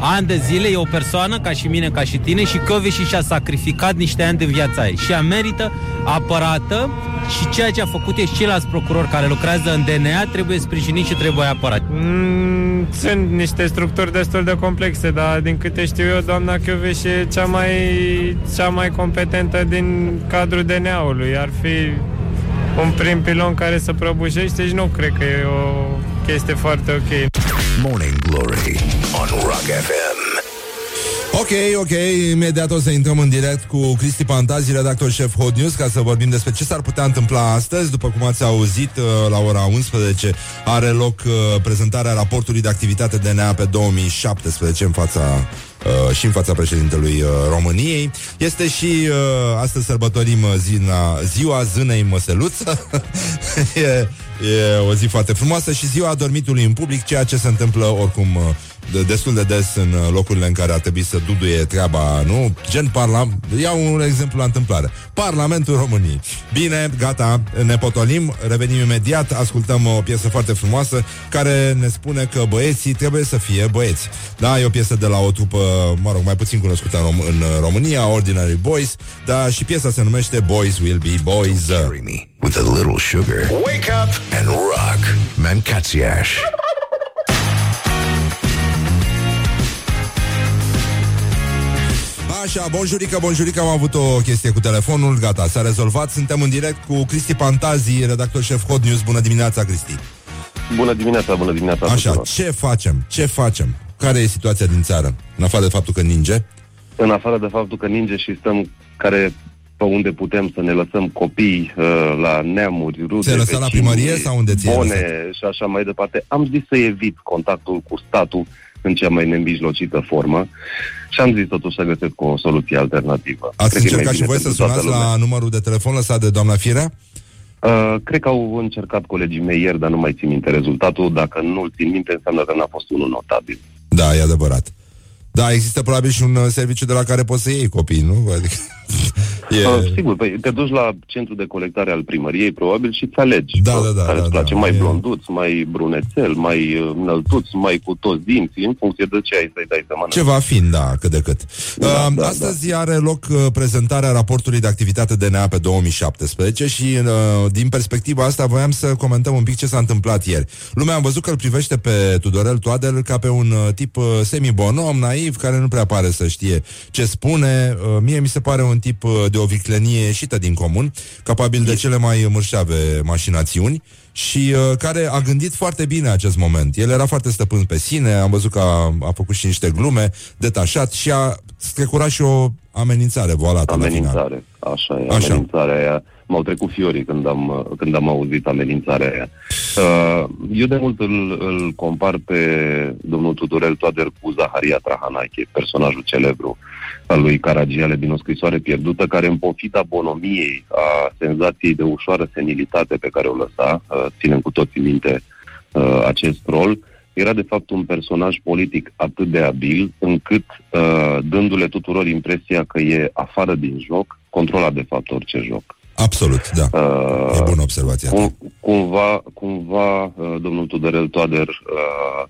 ani de zile, e o persoană ca și mine, ca și tine și Chioveși și-a sacrificat niște ani de viața ei și ea merită apărată și ceea ce a făcut e și ceilalți procurori care lucrează în DNA trebuie sprijinit și trebuie apărat. Mm, sunt niște structuri destul de complexe, dar din câte știu eu, doamna Chioveș e cea mai, cea mai competentă din cadrul DNA-ului. Ar fi un prim pilon care să prăbușește și nu cred că e o chestie foarte ok. Morning Glory on Rock FM Ok, ok, imediat o să intrăm în direct cu Cristi Pantazi, redactor șef Hot News, ca să vorbim despre ce s-ar putea întâmpla astăzi. După cum ați auzit, uh, la ora 11 are loc uh, prezentarea raportului de activitate DNA pe 2017 în fața Uh, și în fața președintelui uh, României. Este și uh, astăzi sărbătorim uh, zina, ziua zânei măseluță. [laughs] e, e o zi foarte frumoasă și ziua adormitului în public, ceea ce se întâmplă oricum uh, de, destul de des în uh, locurile în care ar trebui să duduie treaba, nu? Gen parlament. Iau un exemplu la întâmplare. Parlamentul României. Bine, gata, ne potolim, revenim imediat, ascultăm o piesă foarte frumoasă care ne spune că băieții trebuie să fie băieți. Da, e o piesă de la o trupă, mă rog, mai puțin cunoscută în, Rom- în România, Ordinary Boys, da, și piesa se numește Boys Will Be Boys. Carry me with a little sugar Wake up and rock Mancațiaș Așa, bonjurică, bonjurică, am avut o chestie cu telefonul, gata, s-a rezolvat. Suntem în direct cu Cristi Pantazi, redactor șef Hot News. Bună dimineața, Cristi. Bună dimineața, bună dimineața Așa, tuturor. ce facem? Ce facem? Care e situația din țară? În afară de faptul că ninge? În afară de faptul că ninge și stăm care pe unde putem să ne lăsăm copii uh, la neamuri, rude, Ți-ai lăsat la vecini, primărie sau unde ți-ai bone lăsat? și așa mai departe. Am zis să evit contactul cu statul în cea mai nemijlocită formă și am zis totuși să găsesc o soluție alternativă. Ați Cred că e mai încercat și bine voi să pentru toată sunați lumea. la numărul de telefon lăsat de doamna Firea? Uh, cred că au încercat colegii mei ieri, dar nu mai țin minte rezultatul. Dacă nu-l țin minte, înseamnă că n-a fost unul notabil. Da, e adevărat. Da, există probabil și un uh, serviciu de la care poți să iei copii, nu? Adică... E... Uh, sigur, păi te duci la centru de colectare al primăriei, probabil, și îți alegi. Da, da, da. Care da, îți place da, mai e... blonduț, mai brunețel, mai uh, înăltuț, mai cu toți dinții, în funcție de ce ai să-i dai să mănânci. Ceva fin, da, cât de cât. Da, uh, da, astăzi are loc uh, prezentarea raportului de activitate DNA pe 2017 și uh, din perspectiva asta voiam să comentăm un pic ce s-a întâmplat ieri. Lumea am văzut că îl privește pe Tudorel Toader ca pe un uh, tip uh, semi-bonom, naiv, care nu prea pare să știe ce spune. Uh, mie mi se pare un tip uh, de o viclenie ieșită din comun, capabil de cele mai mărșave mașinațiuni și uh, care a gândit foarte bine acest moment. El era foarte stăpân pe sine, am văzut că a, a făcut și niște glume, detașat și a strecurat și o amenințare voalată Amenințare, la final. așa e, Așa. amenințarea aia. M-au trecut fiorii când am, uh, când am auzit amenințarea aia. Uh, eu de mult îl, îl compar pe domnul Tudorel Toader cu Zaharia Trahanache, personajul celebru al lui Caragiale din o scrisoare pierdută, care în pofita bonomiei a senzației de ușoară senilitate pe care o lăsa, uh, ținem cu toții minte uh, acest rol, era de fapt un personaj politic atât de abil încât, uh, dându-le tuturor impresia că e afară din joc, controla de fapt orice joc. Absolut, da. Uh, E bună observația. ta. cum, cumva, cumva uh, domnul Tudorel Toader uh,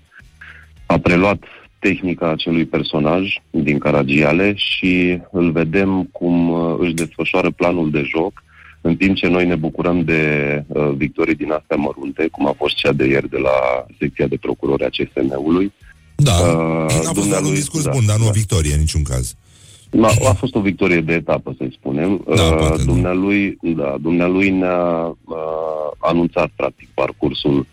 a preluat tehnica acelui personaj din Caragiale și îl vedem cum uh, își desfășoară planul de joc, în timp ce noi ne bucurăm de uh, victorii din astea mărunte, cum a fost cea de ieri de la secția de procurori a CSM-ului. Da, Uh, a fost doar un dumnealui- discurs da, bun, dar nu da. o victorie în niciun caz. Da, a fost o victorie de etapă, să-i spunem. Da, Uh, poate, da. dumnealui, da, dumnealui ne-a uh, anunțat, practic, parcursul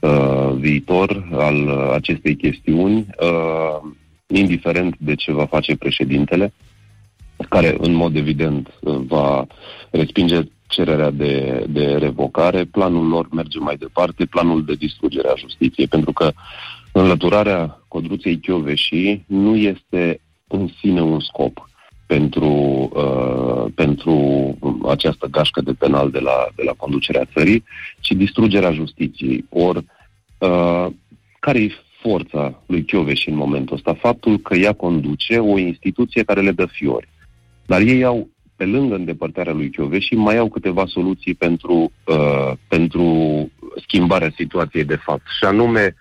uh, viitor al uh, acestei chestiuni, uh, indiferent de ce va face președintele, care, în mod evident, uh, va respinge cererea de, de revocare. Planul lor merge mai departe, planul de distrugere a justiției, pentru că înlăturarea Codruței Chioveși nu este în sine un scop pentru, uh, pentru această gașcă de penal de la, de la conducerea țării, ci distrugerea justiției. Or, uh, care e forța lui Chioveși în momentul ăsta? Faptul că ea conduce o instituție care le dă fiori. Dar ei au, pe lângă îndepărtarea lui Chioveși, mai au câteva soluții pentru, uh, pentru schimbarea situației de fapt. Și anume,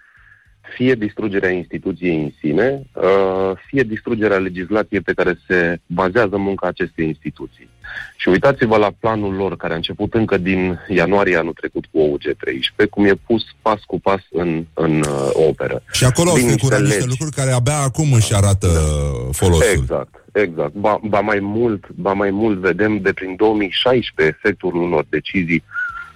fie distrugerea instituției în sine, uh, fie distrugerea legislației pe care se bazează munca acestei instituții. Și uitați-vă la planul lor, care a început încă din ianuarie anul trecut cu OUG13, cum e pus pas cu pas în, în uh, operă. Și acolo au Din strecurat niște niște legi. lucruri care abia acum își arată folosul. Exact, exact. Ba, ba, mai mult, ba mai mult vedem de prin 2016 efectul unor decizii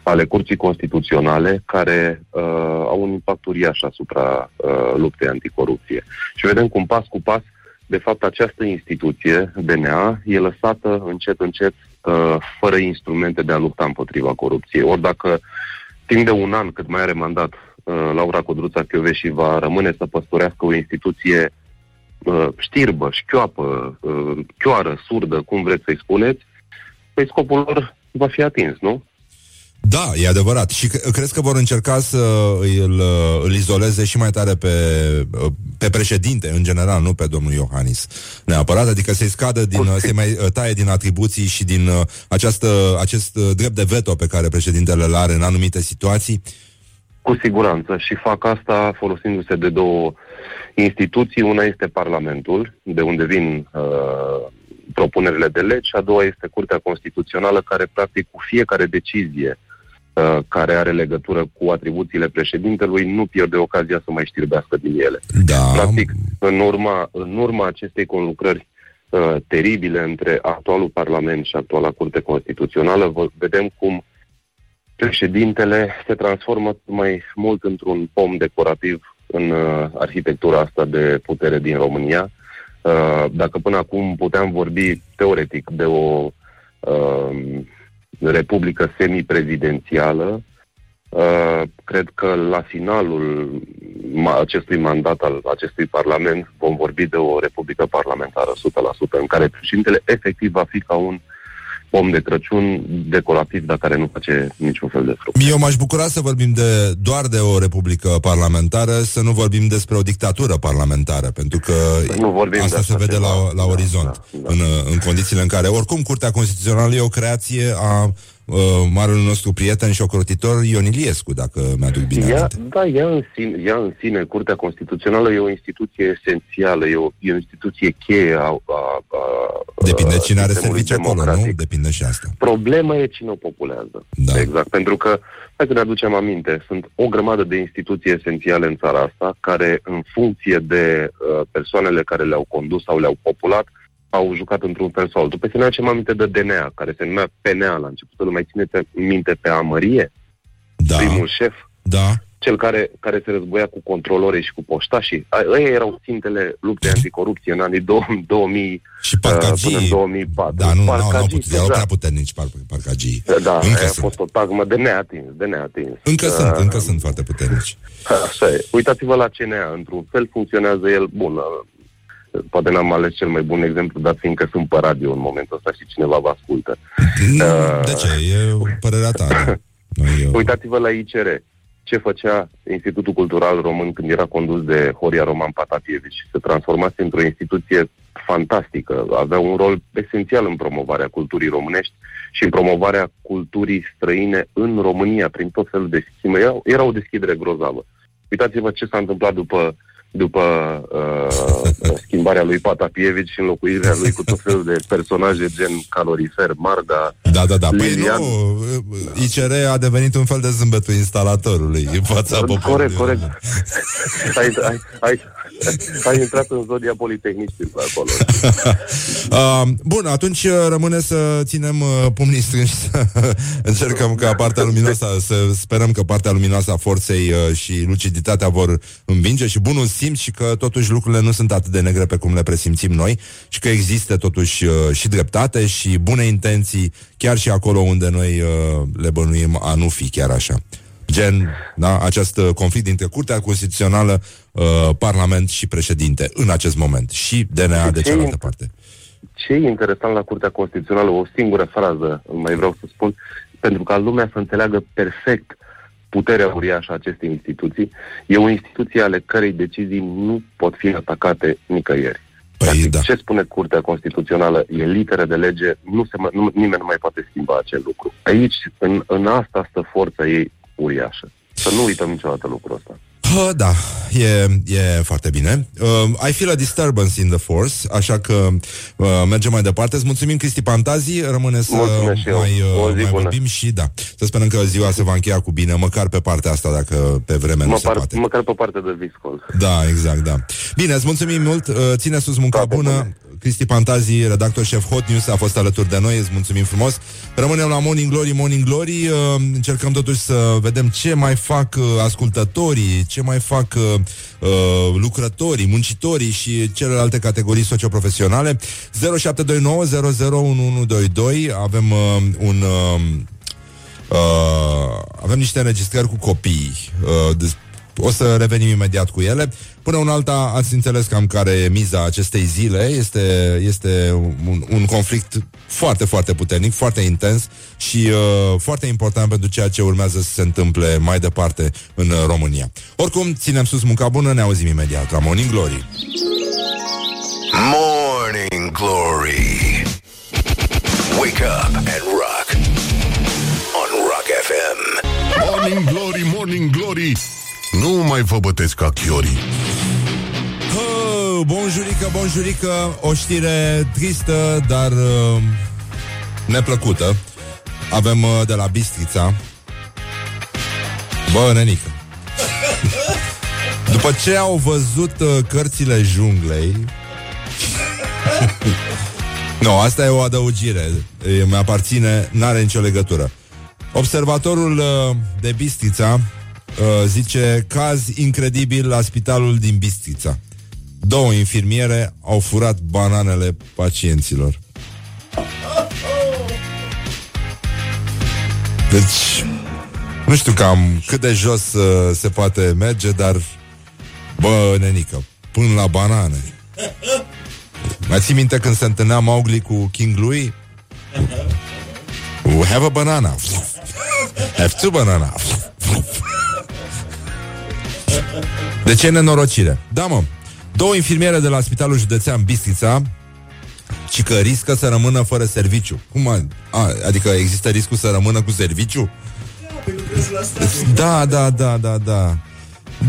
ale Curții Constituționale care uh, au un impact uriaș asupra uh, luptei anticorupție. Și vedem cum pas cu pas, de fapt, această instituție, DNA, e lăsată încet, încet, uh, fără instrumente de a lupta împotriva corupției. Ori dacă timp de un an, cât mai are mandat, uh, Laura Codruța Chioveși va rămâne să păstorească o instituție uh, știrbă, șchioapă, uh, chioară, surdă, cum vreți să-i spuneți, păi scopul lor va fi atins, nu? Da, e adevărat. Și cre- crezi că vor încerca să îl, îl izoleze și mai tare pe, pe președinte, în general, nu pe domnul Iohannis neapărat, adică să-i scadă din, Cu- să-i mai uh, taie din atribuții și din uh, această, acest uh, drept de veto pe care președintele îl are în anumite situații. Cu siguranță și fac asta folosindu-se de două instituții. Una este Parlamentul, de unde vin uh, propunerile de legi, și a doua este Curtea Constituțională, care practic cu fiecare decizie uh, care are legătură cu atribuțiile președintelui nu pierde ocazia să mai știrbească din ele. Da, Practic, în urma, în urma acestei conlucrări uh, teribile între actualul Parlament și actuala Curte Constituțională, vă- vedem cum președintele se transformă mai mult într-un pom decorativ în uh, arhitectura asta de putere din România. Uh, dacă până acum puteam vorbi teoretic de o uh, republică semiprezidențială, Uh, cred că la finalul ma- acestui mandat al acestui parlament vom vorbi de o republică parlamentară 100%, în care președintele efectiv va fi ca un pom de Crăciun decorativ, dar care nu face niciun fel de fruct. Eu m-aș bucura să vorbim de, doar de o republică parlamentară, să nu vorbim despre o dictatură parlamentară, pentru că nu vorbim asta de se vede la, la da, orizont, da, da. În, în condițiile în care, oricum, Curtea Constituțională e o creație a uh, marele nostru prieten și ocrotitor Ion Iliescu, dacă mi-aduc bine ea, aminte. Da, ea în, sine, ea în sine, Curtea Constituțională, e o instituție esențială, e o, e o instituție cheie a, a, a Depinde cine are sistemului servicii acolo, nu? democratic. Depinde și asta. Problema e cine o populează. Da. Exact. Pentru că, hai să ne aducem aminte, sunt o grămadă de instituții esențiale în țara asta, care, în funcție de uh, persoanele care le-au condus sau le-au populat, au jucat într-un fel sau altul. Pe să ne aducem aminte de DNA, care se numea PNA la început. Îl mai țineți minte pe Amărie, Da, primul șef, da. cel care, care se războia cu controlorii și cu poștașii. A- Ăia erau țintele luptei anticorupție în anii 2000, 2000 Și uh, până parcagii, în 2004. da, nu, nu, nu, Parcagii, putut, erau prea exact. puternici par, parcagii. Da, încă aia a sunt. fost o tagmă de neatins, de neatins. Încă Uh, sunt, încă sunt foarte puternici. Așa e. Uitați-vă la CNA. Într-un fel funcționează el bun. Uh, Poate n-am ales cel mai bun exemplu, dar fiindcă sunt pe radio în momentul ăsta și cineva vă ascultă. Uh, De ce? E părerea ta, da. [laughs] Noi, eu... Uitați-vă la ICR. Ce făcea Institutul Cultural Român când era condus de Horia Roman Patapievici? Se transformase într-o instituție fantastică. Avea un rol esențial în promovarea culturii românești și în promovarea culturii străine în România, prin tot felul de schimbe. Era, era o deschidere grozavă. Uitați-vă ce s-a întâmplat după după uh, [laughs] schimbarea lui Patapievici și înlocuirea lui cu tot felul de personaje gen calorifer, Marga, Da, da, da. Păi Lilian. nu, ICR a devenit un fel de zâmbetul instalatorului în fața poporului. Corect, [laughs] corect. ai, ai, ai, [laughs] ai intrat în zodia politehnicilor acolo. Uh, [laughs] bun, atunci uh, rămâne să ținem uh, pumnii strânși să [laughs] încercăm ca partea luminoasă, să sperăm că partea luminoasă a forței uh, și luciditatea vor învinge și bunul simț și că totuși lucrurile nu sunt atât de negre pe cum le presimțim noi și că există totuși uh, și dreptate și bune intenții chiar și acolo unde noi uh, le bănuim a nu fi chiar așa. Gen, da, acest uh, conflict dintre Curtea Constituțională, uh, Parlament și președinte în acest moment și DNA de Ce cealaltă int- parte. Ce e interesant la Curtea Constituțională, o singură frază mai vreau să spun, pentru ca lumea să înțeleagă perfect puterea uriașă a acestei instituții, e o instituție ale cărei decizii nu pot fi atacate nicăieri. Păi, Practic, da. Ce spune Curtea Constituțională e literă de lege, nu se, mă- nu, nimeni nu mai poate schimba acel lucru. Aici, în, în asta stă forța ei uriașă. Să nu uităm niciodată lucrul ăsta. Uh, da, e, e foarte bine. Uh, I feel a disturbance in the force, așa că uh, mergem mai departe. Îți mulțumim, Cristi Pantazi. Rămâne să Mulțumesc și eu. mai, O uh, zi mai bună. vorbim și da. Să sperăm că ziua se va încheia cu bine, măcar pe partea asta, dacă pe vreme nu Mă se par, poate. măcar pe partea de viscol. Da, exact, da. Bine, îți mulțumim mult. Uh, Ține sus munca Toate bună. bune. Cristi Pantazi, redactor șef Hot News, a fost alături de noi. Îți mulțumim frumos. Rămânem la Morning Glory, Morning Glory. Uh, Încercăm totuși să vedem ce mai fac uh, ascultătorii, ce mai fac uh, uh, lucrătorii, muncitorii și celelalte categorii socioprofesionale. 0729 Avem uh, un... Uh, Uh, avem niște înregistrări cu copii. Uh, des- o să revenim imediat cu ele. Până un alta ați înțeles cam care e miza acestei zile. Este, este un, un conflict foarte, foarte puternic, foarte intens și uh, foarte important pentru ceea ce urmează să se întâmple mai departe în uh, România. Oricum, ținem sus munca bună, ne auzim imediat la Morning Glory. Morning Glory. Wake up and rock. On Rock FM. Morning Glory, Morning Glory Nu mai vă bătesc ca chiorii Oh, bonjurică, bonjurică, o știre tristă, dar uh, neplăcută. Avem uh, de la Bistrița. Bă, nenică. După ce au văzut uh, cărțile junglei [laughs] Nu, asta e o adăugire e, Mi-aparține, n-are nicio legătură Observatorul uh, de Bistrița uh, Zice Caz incredibil la spitalul din Bistrița Două infirmiere au furat bananele pacienților Deci Nu știu cam cât de jos uh, se poate merge Dar Bă, nenică, până la banane Mai ții minte când se întâlnea Mowgli cu King Louie? We have a banana. Have two banana. De ce nenorocire? Da, mă. Două infirmiere de la Spitalul Județean Bistrița și că riscă să rămână fără serviciu. Cum a, a, adică există riscul să rămână cu serviciu? Da, da, da, da, da.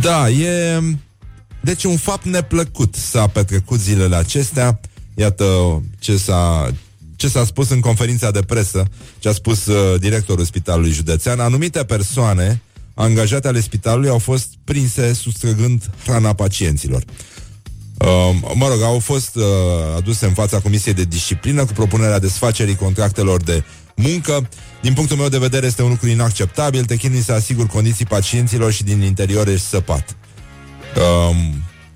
Da, e... Deci un fapt neplăcut s-a petrecut zilele acestea. Iată ce s-a, ce s-a spus în conferința de presă, ce a spus uh, directorul Spitalului Județean. Anumite persoane angajate ale spitalului au fost prinse sustrăgând hrana pacienților. Uh, mă rog, au fost uh, aduse în fața Comisiei de Disciplină cu propunerea desfacerii contractelor de muncă. Din punctul meu de vedere este un lucru inacceptabil. Te chinui să asigur condiții pacienților și din interior ești săpat. Uh,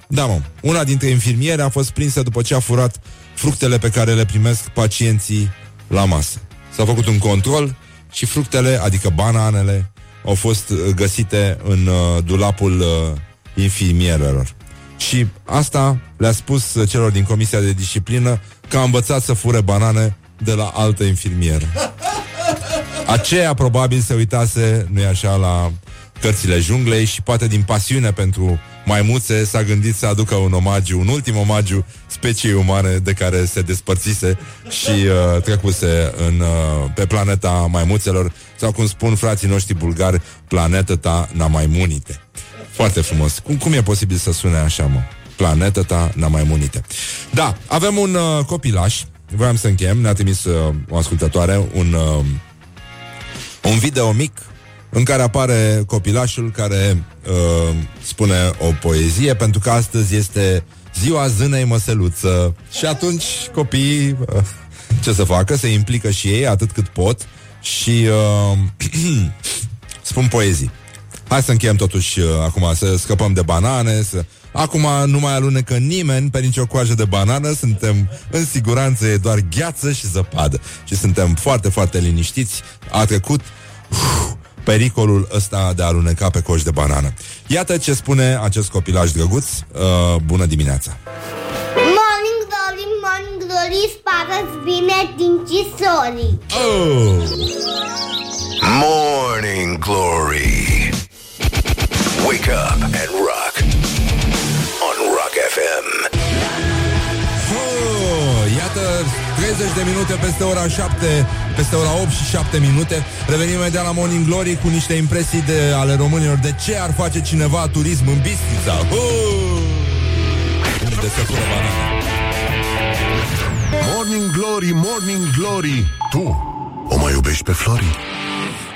da, mă. Una dintre infirmiere a fost prinsă după ce a furat fructele pe care le primesc pacienții la masă. S-a făcut un control și fructele, adică bananele, au fost uh, găsite în uh, dulapul uh, infirmierelor. Și asta le-a spus uh, celor din Comisia de Disciplină că a învățat să fure banane de la altă infirmieră. Aceea probabil se uitase, nu-i așa, la cărțile junglei și poate din pasiune pentru maimuțe s-a gândit să aducă un omagiu, un ultim omagiu speciei umane de care se despărțise și uh, trecuse în, uh, pe planeta maimuțelor sau cum spun frații noștri bulgari, planetă ta maimunite. Foarte frumos. Cum, cum e posibil să sune așa, mă? Planetă ta maimunite. Da, avem un uh, copilaș, voiam să închem, ne-a trimis uh, o ascultătoare un, uh, un video mic în care apare copilașul care uh, spune o poezie, pentru că astăzi este ziua zânei măseluță. Și atunci copiii, uh, ce să facă, se implică și ei atât cât pot și uh, [clears throat] spun poezii. Hai să încheiem totuși uh, acum, să scăpăm de banane, să... Acum nu mai alunecă nimeni pe nicio coajă de banană, suntem în siguranță, e doar gheață și zăpadă. Și suntem foarte, foarte liniștiți. A trecut uf, pericolul ăsta de a aluneca pe coș de banană. Iată ce spune acest copilaj drăguț. Uh, bună dimineața! Morning glory, morning glory, spără-ți bine din cisori. Oh! Morning Glory. Wake up and rock on Rock FM. Oh, iată 30 de minute peste ora 7 Peste ora 8 și 7 minute Revenim imediat la Morning Glory Cu niște impresii de, ale românilor De ce ar face cineva turism în Bistrița oh! De să fură banane. Morning Glory, Morning Glory Tu o mai iubești pe Flori?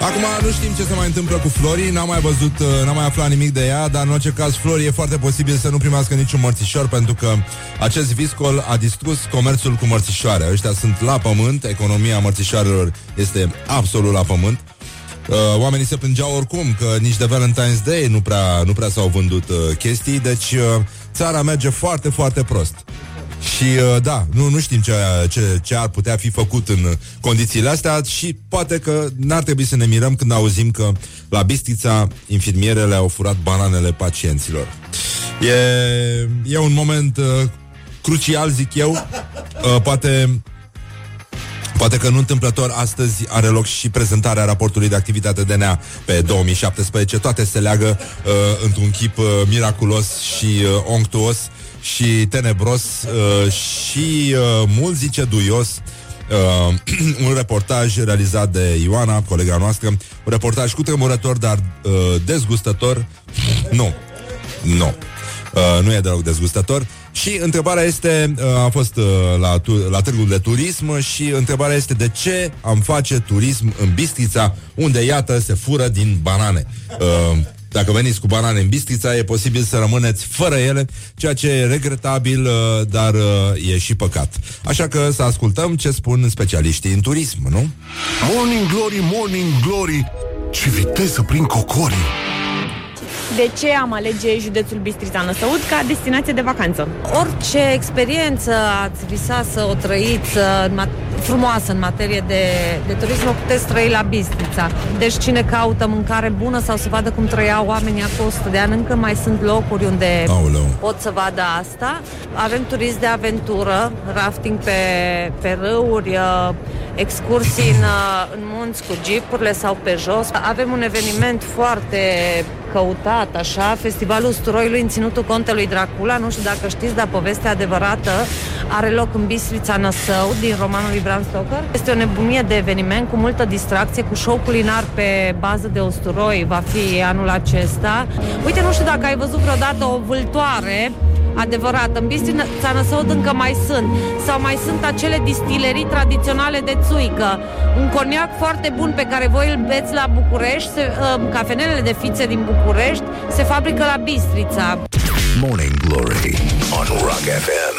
Acum nu știm ce se mai întâmplă cu Flori N-am mai văzut, uh, n-am mai aflat nimic de ea Dar în orice caz Flori e foarte posibil să nu primească niciun mărțișor Pentru că acest viscol a distrus comerțul cu mărțișoare Ăștia sunt la pământ Economia mărțișoarelor este absolut la pământ Uh, oamenii se plângeau oricum că nici de Valentine's Day nu prea, nu prea s-au vândut uh, chestii, deci uh, țara merge foarte, foarte prost. Și uh, da, nu, nu știm ce, ce, ce ar putea fi făcut în condițiile astea și poate că n-ar trebui să ne mirăm când auzim că la Bistrița infirmierele au furat bananele pacienților. E, e un moment uh, crucial, zic eu. Uh, poate Poate că nu întâmplător astăzi are loc și prezentarea raportului de activitate DNA pe 2017. Toate se leagă uh, într-un chip uh, miraculos și uh, onctuos și tenebros uh, și uh, mult zice duios uh, [clears throat] un reportaj realizat de Ioana, colega noastră, un reportaj cu tremurător, dar uh, dezgustător. Nu, nu. Uh, nu e deloc dezgustător. Și întrebarea este, uh, a fost uh, la, tu, la târgul de turism și întrebarea este de ce am face turism în Bistrița, unde, iată, se fură din banane. Uh, dacă veniți cu banane în Bistrița, e posibil să rămâneți fără ele, ceea ce e regretabil, uh, dar uh, e și păcat. Așa că să ascultăm ce spun specialiștii în turism, nu? Morning Glory, Morning Glory Ce viteză prin cocorii de ce am alege județul Bistrița Năsăud ca destinație de vacanță? Orice experiență ați visat să o trăiți în frumoasă în materie de, de turism, o puteți trăi la Bistrița. Deci cine caută mâncare bună sau să vadă cum trăiau oamenii acolo 100 de ani, încă mai sunt locuri unde Aoleu. pot să vadă asta. Avem turism de aventură, rafting pe, pe râuri, excursii în, uh, în munți cu jeepurile sau pe jos. Avem un eveniment foarte căutat, așa, Festivalul Usturoiului în Ținutul Contelui Dracula. Nu știu dacă știți, dar povestea adevărată are loc în Bistrița Năsău, din romanul lui Bram Stoker. Este o nebunie de eveniment cu multă distracție, cu show culinar pe bază de usturoi, va fi anul acesta. Uite, nu știu dacă ai văzut vreodată o vâltoare adevărat. În Bistrița Năsăud încă mai sunt. Sau mai sunt acele distilerii tradiționale de țuică. Un coniac foarte bun pe care voi îl beți la București, se, uh, cafenelele de fițe din București, se fabrică la Bistrița. Morning Glory on Rock FM.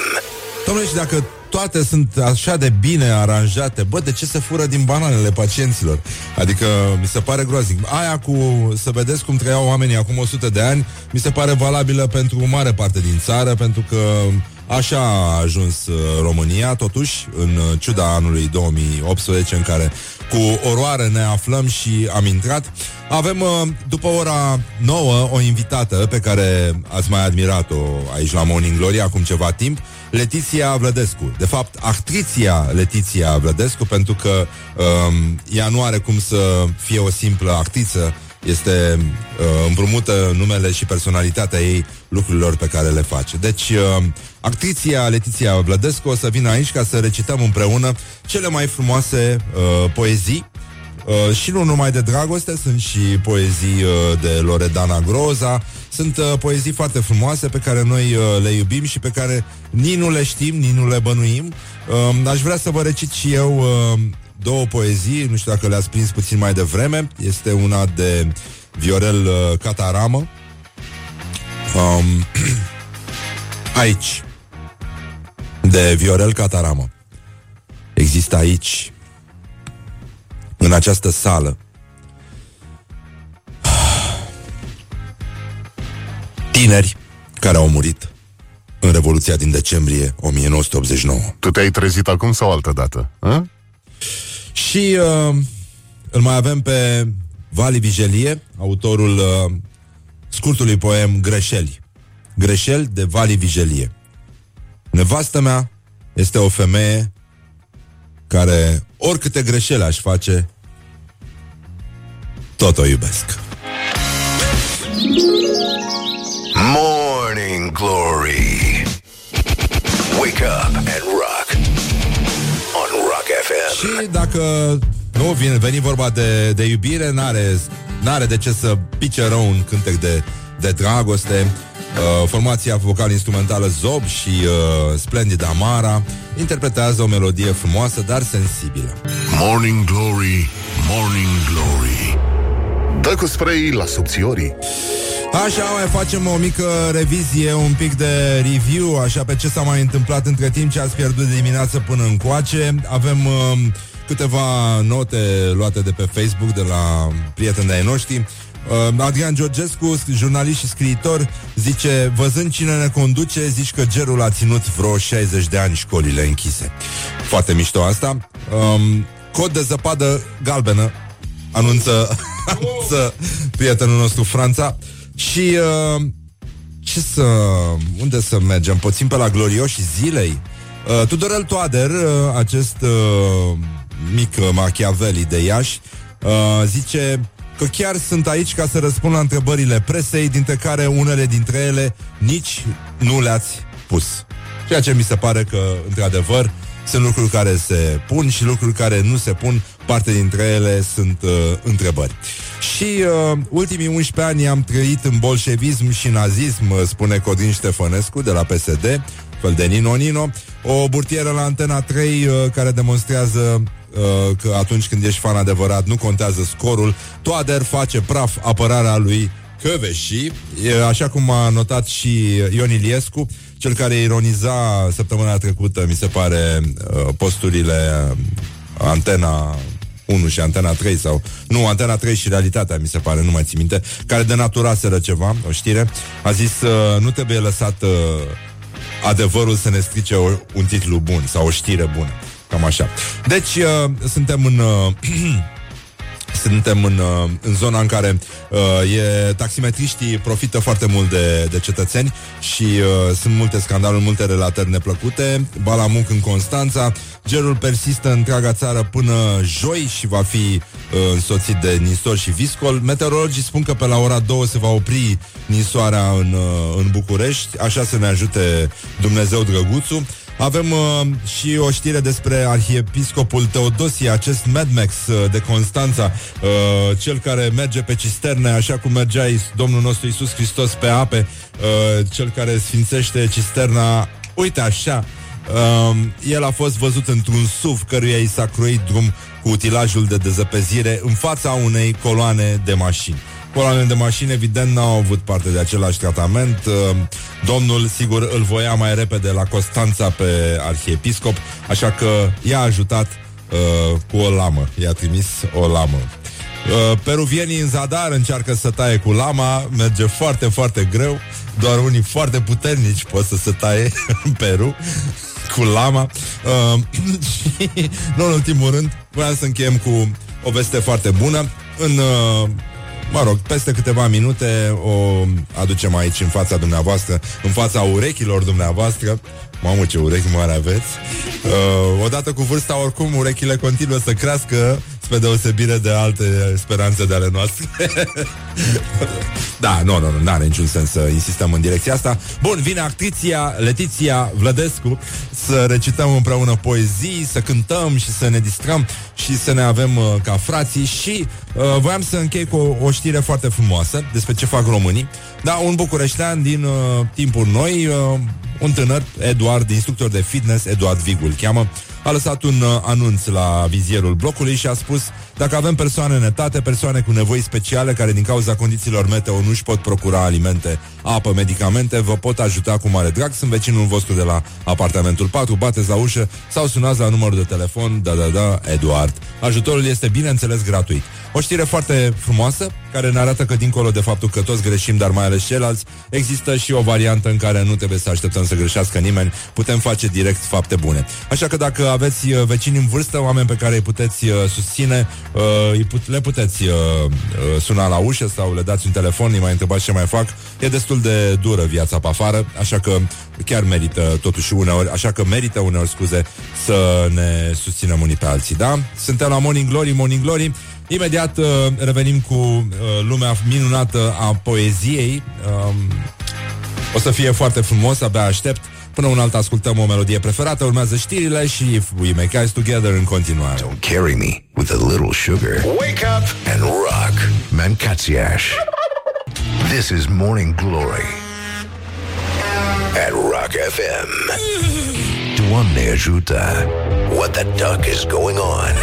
Domnule, și dacă toate sunt așa de bine aranjate, bă, de ce se fură din bananele pacienților? Adică mi se pare groaznic. Aia cu să vedeți cum trăiau oamenii acum 100 de ani, mi se pare valabilă pentru o mare parte din țară, pentru că Așa a ajuns uh, România, totuși, în uh, ciuda anului 2018, în care cu oroare ne aflăm și am intrat. Avem, uh, după ora 9, o invitată pe care ați mai admirat-o aici la Morning Glory acum ceva timp, Letiția Vlădescu. De fapt, actriția Letiția Vlădescu, pentru că um, ea nu are cum să fie o simplă actriță, este uh, împrumută numele și personalitatea ei lucrurilor pe care le face. Deci, uh, actriția Letiția Vlădescu o să vină aici ca să recităm împreună cele mai frumoase uh, poezii Uh, și nu numai de dragoste, sunt și poezii uh, de Loredana Groza, sunt uh, poezii foarte frumoase pe care noi uh, le iubim și pe care nici nu le știm, nici nu le bănuim. Uh, aș vrea să vă recit și eu uh, două poezii, nu știu dacă le-ați prins puțin mai devreme. Este una de Viorel uh, Cataramă. Um, [clears throat] aici. De Viorel Cataramă. Există aici, în această sală, tineri care au murit în Revoluția din decembrie 1989. Tu te-ai trezit acum sau altă dată? A? Și uh, îl mai avem pe Vali Vigelie, autorul uh, scurtului poem Greșeli. Greșeli de Vali Vigelie. Nevastă mea este o femeie care oricâte greșeli aș face, tot o iubesc. Morning Glory. Wake up and rock on Rock FM. Și dacă nu vine veni vorba de, de iubire, n-are, n-are de ce să pice rău un cântec de, de dragoste. Uh, formația vocal-instrumentală Zob și uh, Splendid Amara interpretează o melodie frumoasă, dar sensibilă. Morning Glory, Morning Glory. Dă cu spray la subțiorii. Așa, mai facem o mică revizie, un pic de review, așa pe ce s-a mai întâmplat între timp, ce ați pierdut de dimineață până încoace. Avem uh, câteva note luate de pe Facebook de la prieteni de ai noștri. Uh, Adrian Georgescu, jurnalist și scriitor, zice Văzând cine ne conduce, zici că gerul a ținut vreo 60 de ani școlile închise. Foarte mișto asta. Um, cod de zăpadă galbenă anunță, [laughs] anunță prietenul nostru Franța. Și uh, ce să... Unde să mergem? Puțin pe la glorioși zilei? Uh, Tudorel Toader, uh, acest uh, mic uh, Machiavelli de Iași, uh, zice că chiar sunt aici ca să răspund la întrebările presei, dintre care unele dintre ele nici nu le-ați pus. Ceea ce mi se pare că, într-adevăr, sunt lucruri care se pun și lucruri care nu se pun, parte dintre ele sunt uh, întrebări. Și uh, ultimii 11 ani am trăit în bolșevism și nazism, uh, spune Codin Ștefănescu de la PSD, fel de Nino Nino, o burtieră la Antena 3 uh, care demonstrează uh, că atunci când ești fan adevărat nu contează scorul, Toader face praf apărarea lui Căveși, e, așa cum a notat și Ion Iliescu, cel care ironiza săptămâna trecută, mi se pare, uh, posturile uh, Antena 1 și Antena 3 sau... Nu, Antena 3 și Realitatea, mi se pare, nu mai țin minte, care denaturaseră ceva, o știre. A zis, uh, nu trebuie lăsat uh, adevărul să ne strice o, un titlu bun sau o știre bună. Cam așa. Deci, uh, suntem în... Uh, [clears throat] suntem în, uh, în zona în care uh, e, taximetriștii profită foarte mult de, de cetățeni și uh, sunt multe scandaluri, multe relatări neplăcute. Balamuc în Constanța, Gerul persistă în întreaga țară până joi și va fi uh, însoțit de nisor și viscol. Meteorologii spun că pe la ora 2 se va opri nisoarea în, uh, în București, așa să ne ajute Dumnezeu Drăguțu. Avem uh, și o știre despre arhiepiscopul Teodosie, acest Mad Max uh, de Constanța, uh, cel care merge pe cisterne, așa cum mergea Domnul nostru Isus Hristos pe ape, uh, cel care sfințește cisterna, uite așa, uh, el a fost văzut într-un SUV căruia i s-a croit drum cu utilajul de dezăpezire în fața unei coloane de mașini. Coloane de mașini, evident, n-au avut parte de același tratament. Uh, domnul, sigur, îl voia mai repede la Constanța pe arhiepiscop, așa că i-a ajutat uh, cu o lamă. I-a trimis o lamă. Uh, peruvienii în zadar încearcă să taie cu lama, merge foarte, foarte greu. Doar unii foarte puternici pot să se taie [laughs] în Peru cu lama. Uh, și, [laughs] nu în ultimul rând, vreau să încheiem cu o veste foarte bună. În uh, Mă rog, peste câteva minute o aducem aici în fața dumneavoastră, în fața urechilor dumneavoastră. Mamă, ce urechi mari aveți! Uh, odată cu vârsta, oricum, urechile continuă să crească spre deosebire de alte speranțe de ale noastre. [laughs] da, nu, nu, nu, nu are niciun sens să insistăm în direcția asta. Bun, vine actriția Letiția Vlădescu să recităm împreună poezii, să cântăm și să ne distrăm și să ne avem uh, ca frații și uh, voiam să închei cu o, o știre foarte frumoasă despre ce fac românii. Da, un bucureștean din uh, timpul noi, uh, un tânăr, Eduard, instructor de fitness, Eduard Vigul cheamă, a lăsat un uh, anunț la vizierul blocului și a spus dacă avem persoane netate, persoane cu nevoi speciale care din cauza condițiilor meteo nu își pot procura alimente, apă, medicamente, vă pot ajuta cu mare drag. Sunt vecinul vostru de la apartamentul 4, bateți la ușă sau sunați la numărul de telefon, da, da, da, Eduard. Ajutorul este bineînțeles gratuit. O știre foarte frumoasă, care ne arată că dincolo de faptul că toți greșim, dar mai ales ceilalți, există și o variantă în care nu trebuie să așteptăm să greșească nimeni, putem face direct fapte bune. Așa că dacă aveți uh, vecini în vârstă, oameni pe care îi puteți uh, susține, uh, le puteți suna la ușă sau le dați un telefon, îi mai întrebați ce mai fac. E destul de dură viața pe afară, așa că chiar merită totuși uneori, așa că merită uneori scuze să ne susținem unii pe alții, da? Suntem la Morning Glory, Morning Glory. Imediat uh, revenim cu uh, lumea minunată a poeziei. Um, o să fie foarte frumos, abia aștept. Până un alt ascultăm o melodie preferată, urmează știrile și If We Make Eyes Together în continuare. Don't carry me with a little sugar. Wake up and rock. Mancațiaș. This is Morning Glory at Rock FM. Doamne ajută! What the duck is going on?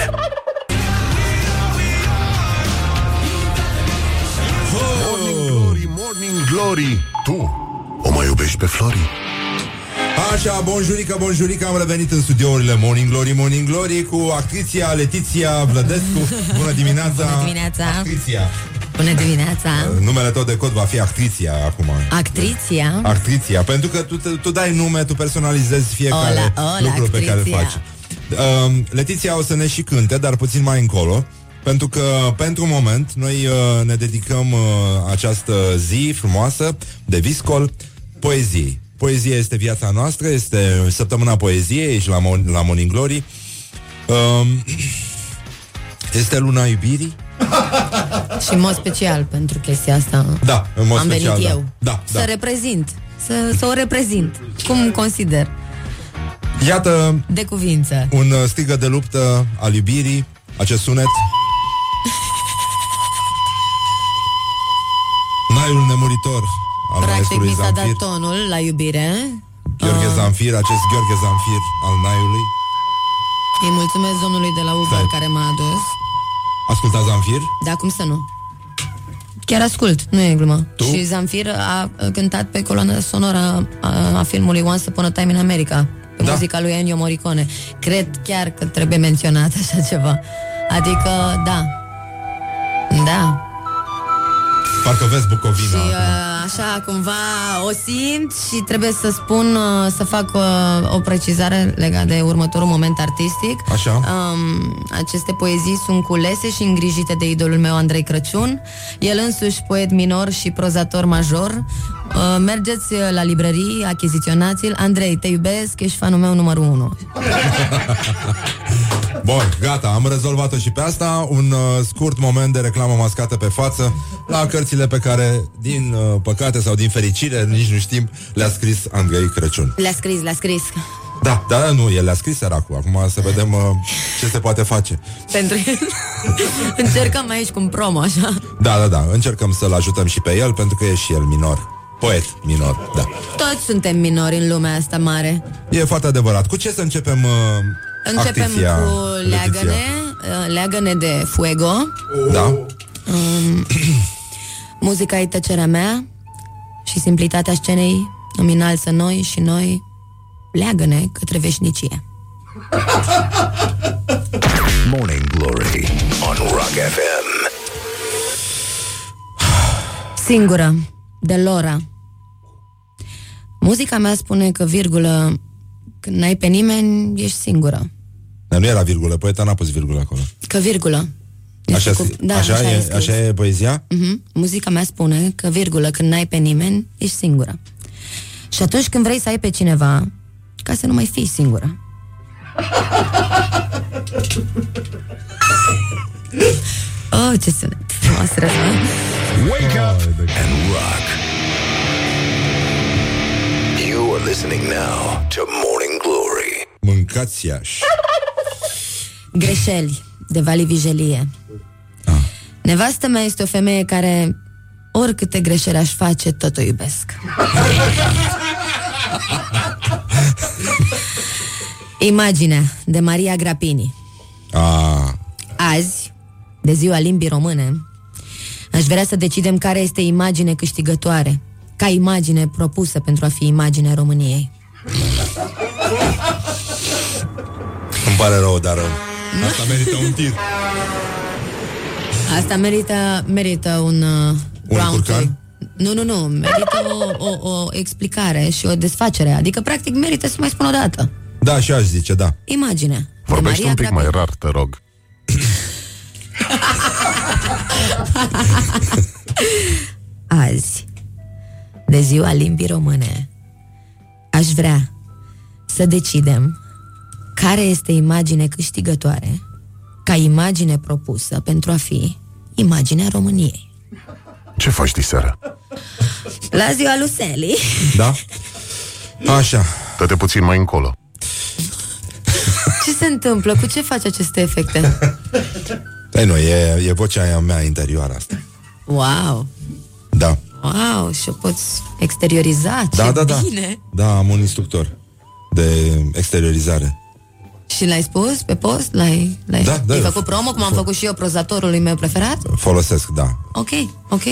Morning Glory, Morning Glory Tu o mai iubești pe Flori? Așa, bonjurică, bonjurică, am revenit în studiourile Morning Glory, Morning Glory cu actriția Letiția Vlădescu. Bună dimineața! Bună dimineața! Actriția. Bună dimineața! Uh, numele tău de cod va fi Actriția acum. Actriția? Actriția, pentru că tu, tu dai nume, tu personalizezi fiecare ola, ola, lucru actriția. pe care îl faci. Uh, Letiția o să ne și cânte, dar puțin mai încolo. Pentru că, pentru un moment, noi uh, ne dedicăm uh, această zi frumoasă de viscol poeziei. Poezia este viața noastră, este săptămâna poeziei și la, Mon- la Morning Glory. Um, [clears throat] este luna iubirii. [laughs] și în mod special pentru chestia asta da, în mod am special, venit da. eu da, să da. reprezint, să, să o reprezint, cum consider. Iată de cuvință. un uh, strigă de luptă al iubirii, acest sunet. [laughs] Naiul nemuritor al Practic mi s-a Zamfir. dat tonul la iubire. Gheorghe Ah. Zamfir, acest Gheorghe Zamfir al Naiului. Îi mulțumesc domnului de la Uber Stai. care m-a adus. Asculta Zamfir? Da, cum să nu? Chiar ascult, nu e glumă. Tu? Și Zamfir a cântat pe coloana sonoră a, a filmului Once Upon a Time in America, pe Da. muzica lui Ennio Morricone. Cred chiar că trebuie menționat așa ceva. Adică, da. Da. Parcă vezi Bucovina. Și acum. uh, așa cumva o simt și trebuie să spun, uh, să fac uh, o precizare legată de următorul moment artistic. Așa. Um, aceste poezii sunt culese și îngrijite de idolul meu Andrei Crăciun. El însuși poet minor și prozator major. Uh, mergeți la librărie, achiziționați-l. Andrei, te iubesc, ești fanul meu numărul 1. [laughs] Bun, gata, am rezolvat-o și pe asta. Un uh, scurt moment de reclamă mascată pe față. La cărțile pe care, din uh, păcate sau din fericire Nici nu știm, le-a scris Andrei Crăciun. Le-a scris, le-a scris. Da, da, nu, el le-a scris săracul. Acum să vedem uh, ce se poate face. Pentru el. [laughs] Încercăm aici cu un promo, așa. Da, da, da, încercăm să-l ajutăm și pe el Pentru că e și el minor. Poet minor, da. Toți suntem minori în lumea asta mare. E foarte adevărat. Cu ce să începem uh, Începem actifia, cu Letiția? leagăne uh, Leagăne de fuego Da, um, [clears throat] Muzica e tăcerea mea Și simplitatea scenei Îmi înalță noi și noi Leagăne către veșnicie [laughs] Morning Glory on Rock FM. [sighs] Singură, de Lora Muzica mea spune că virgulă Când n-ai pe nimeni, ești singură Dar nu era virgulă, poeta n-a pus virgulă acolo Că virgulă Așa, cu- da, așa, așa e e, scris. așa e poezia? Mhm. Muzica mea spune că, virgulă, când n-ai pe nimeni, ești singură. Și atunci când vrei să ai pe cineva, ca să nu mai fii singură. [laughs] Oh, ce sunet frumos răzvan. Wake up and rock. You are listening now to Morning Glory. Mâncați Iași Greșeli de Vali Vigelie. Nevastă mea este o femeie care oricâte greșeli aș face, tot o iubesc. Imaginea de Maria Grapini. A, Azi, de ziua limbii române, aș vrea să decidem care este imagine câștigătoare, ca imagine propusă pentru a fi imaginea României. Îmi pare rău, dar uh, Asta merită un tir Asta merită, merită un, uh, Un round curcan? two. Nu, nu, nu, merită o, o, o explicare și o desfacere. Adică, practic, merită să mai spun o dată. Da, și aș zice, da Imagine. Vorbește Maria un pic mai Grapini. rar, te rog. [laughs] Azi, de ziua limbii române, aș vrea să decidem care este imagine câștigătoare ca imagine propusă pentru a fi imaginea României. Ce faci diseară? La ziua lui Sally, Da? [laughs] Așa Dă-te puțin mai încolo. ce se întâmplă? Cu ce faci aceste efecte? Ei nu, e, e vocea aia mea interioară asta Wow! Da, Wow, și o poți exterioriza, ce da, da, da bine! Da, am un instructor De exteriorizare Și l-ai spus pe post? L-ai, l-ai, Da, da, ai da. făcut promo, cum am făcut și eu prozatorului meu preferat? Folosesc, da Ok, ok.